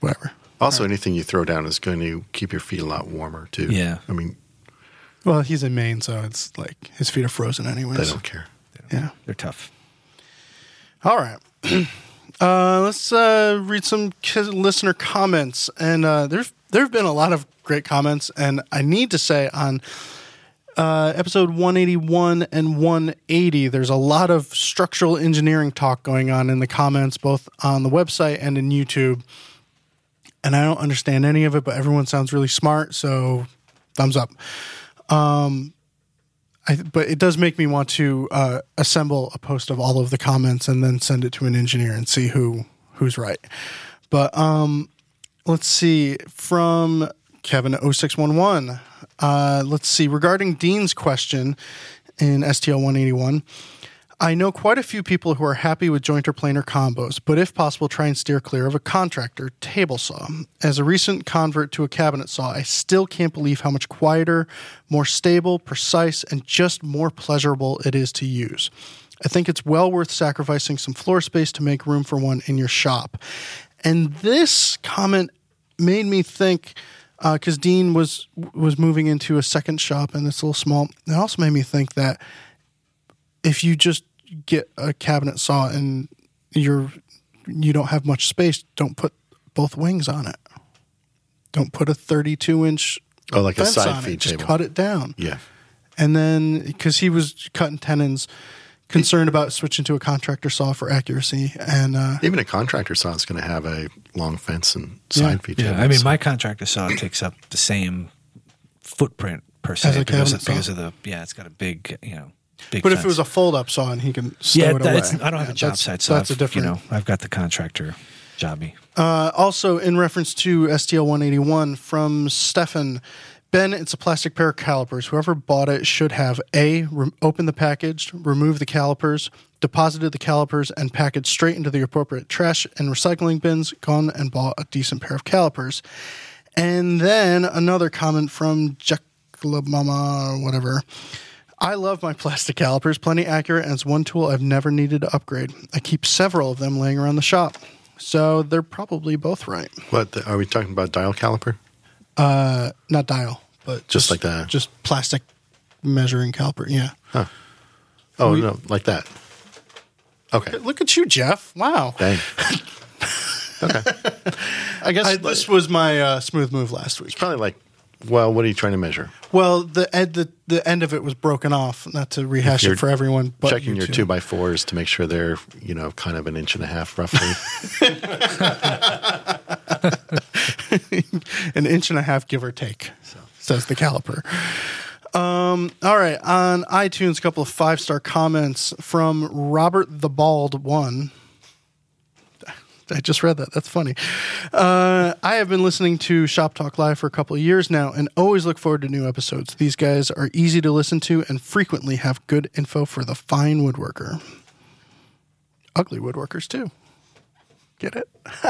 Whatever. Also, anything you throw down is going to keep your feet a lot warmer, too. Yeah. I mean, Well, he's in Maine, so it's like his feet are frozen anyways. they don't care. Yeah. they're tough. All right. uh, let's uh, read some listener comments, and uh, there's there have been a lot of great comments, and I need to say on uh, episode 181 and 180, there's a lot of structural engineering talk going on in the comments, both on the website and in YouTube. And I don't understand any of it, but everyone sounds really smart, so thumbs up. I, but it does make me want to uh, assemble a post of all of the comments and then send it to an engineer and see who who's right. But um, let's see from Kevin 0611. Uh, let's see regarding Dean's question in STL 181. I know quite a few people who are happy with jointer planer combos, but if possible, try and steer clear of a contractor table saw. As a recent convert to a cabinet saw, I still can't believe how much quieter, more stable, precise, and just more pleasurable it is to use. I think it's well worth sacrificing some floor space to make room for one in your shop. And this comment made me think uh, because Dean was was moving into a second shop and it's a little small. It also made me think that if you just get a cabinet saw and you're you don't have much space, don't put both wings on it. Don't put a 32 inch Oh, like a fence side on feed it. Just cut it down. Yeah. And then because he was cutting tenons, concerned about switching to a contractor saw for accuracy, and uh, Even a contractor saw is going to have a long fence and side feed Yeah, table. I mean, so- my contractor saw takes up the same footprint per se As a because, cabinet of, because of the yeah, it's got a big you know big. but if it was a fold up saw and he can stow yeah, it away, I don't have yeah, a job site, so that's I've, a different. You know, I've got the contractor Jobby. Uh, also, in reference to STL 181 from Stefan, Ben, it's a plastic pair of calipers. Whoever bought it should have A, re- opened the package, removed the calipers, deposited the calipers, and packaged straight into the appropriate trash and recycling bins, gone and bought a decent pair of calipers. And then another comment from Jekla Mama, or whatever. I love my plastic calipers, plenty accurate, and it's one tool I've never needed to upgrade. I keep several of them laying around the shop. So they're probably both right. What the, are we talking about? Dial caliper? Uh, not dial, but Just like that. Just plastic measuring caliper. Yeah. Oh We- no, like that. Okay. Look at you, Jeff. Wow. Dang. okay. I guess this was my uh, smooth move last week. Probably like, well, what are you trying to measure? Well, the end the, the end of it was broken off. Not to rehash it for everyone, but Checking you your two. two by fours to make sure they're, you know, kind of an inch and a half roughly. an inch and a half, give or take, says the caliper. Um, all right, on iTunes, a couple of five star comments from Robert the Bald One. I just read that. That's funny. Uh, I have been listening to Shop Talk Live for a couple of years now and always look forward to new episodes. These guys are easy to listen to and frequently have good info for the fine woodworker. Ugly woodworkers, too. Get it?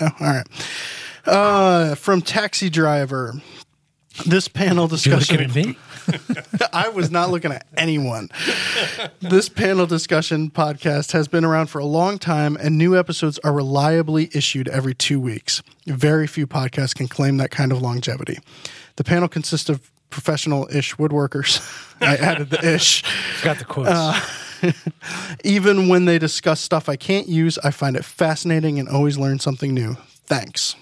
no, all right. Uh, from Taxi Driver. This panel You discussion. looking at me? I was not looking at anyone. This panel discussion podcast has been around for a long time, and new episodes are reliably issued every two weeks. Very few podcasts can claim that kind of longevity. The panel consists of professional ish woodworkers. I added the ish. Got the quotes. Uh, Even when they discuss stuff I can't use, I find it fascinating and always learn something new. Thanks.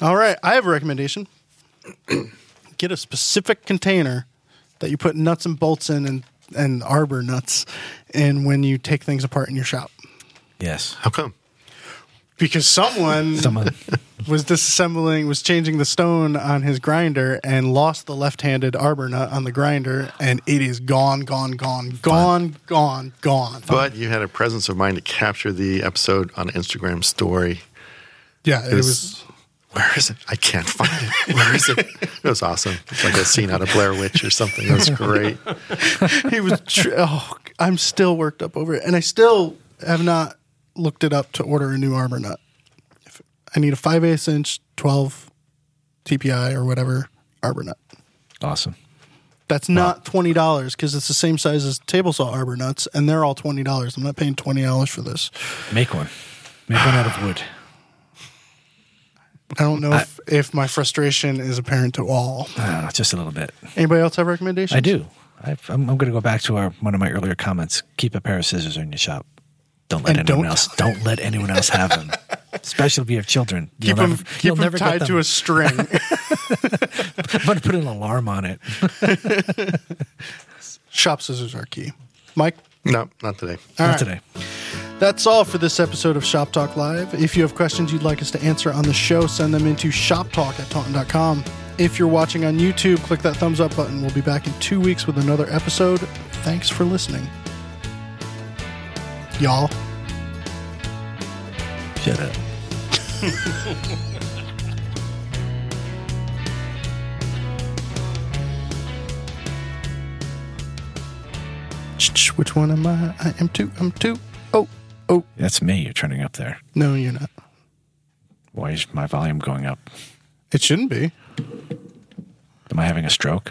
All right, I have a recommendation. Get a specific container that you put nuts and bolts in and, and arbor nuts in when you take things apart in your shop. yes. How come? Because someone Someone. was disassembling, was changing the stone on his grinder and lost the left handed arbor nut on the grinder, and it is gone, gone, gone, gone, gone, gone. But you had a presence of mind to capture the episode on Instagram story. Yeah, it was- was Where is it? I can't find it. Where is it? It was awesome. It's like a scene out of Blair Witch or something. It was great. he was. Tr- oh, I'm still worked up over it, and I still have not looked it up to order a new arbor nut. If I need a five eighths inch, twelve TPI or whatever arbor nut. Awesome. That's not twenty dollars because it's the same size as table saw arbor nuts, and they're all twenty dollars. I'm not paying twenty dollars for this. Make one. Make one out of wood. I don't know if, if my frustration is apparent to all. Uh, just a little bit. Anybody else have recommendations? I do. I, I'm, I'm going to go back to our one of my earlier comments. Keep a pair of scissors in your shop. Don't let And anyone don't- else. Don't let anyone else have them. Especially if you have children. Keep You'll them, never- keep you'll them never get tied to a string. I'm going to put an alarm on it. Shop scissors are key. Mike, No, not today. All Not right. today. That's all for this episode of Shop Talk Live. If you have questions you'd like us to answer on the show, send them into shoptalk at taunton.com. If you're watching on YouTube, click that thumbs up button. We'll be back in two weeks with another episode. Thanks for listening. Y'all. Shut up. Which one am I? I am two. I'm two. Oh. That's me you're turning up there. No, you're not. Why is my volume going up? It shouldn't be. Am I having a stroke?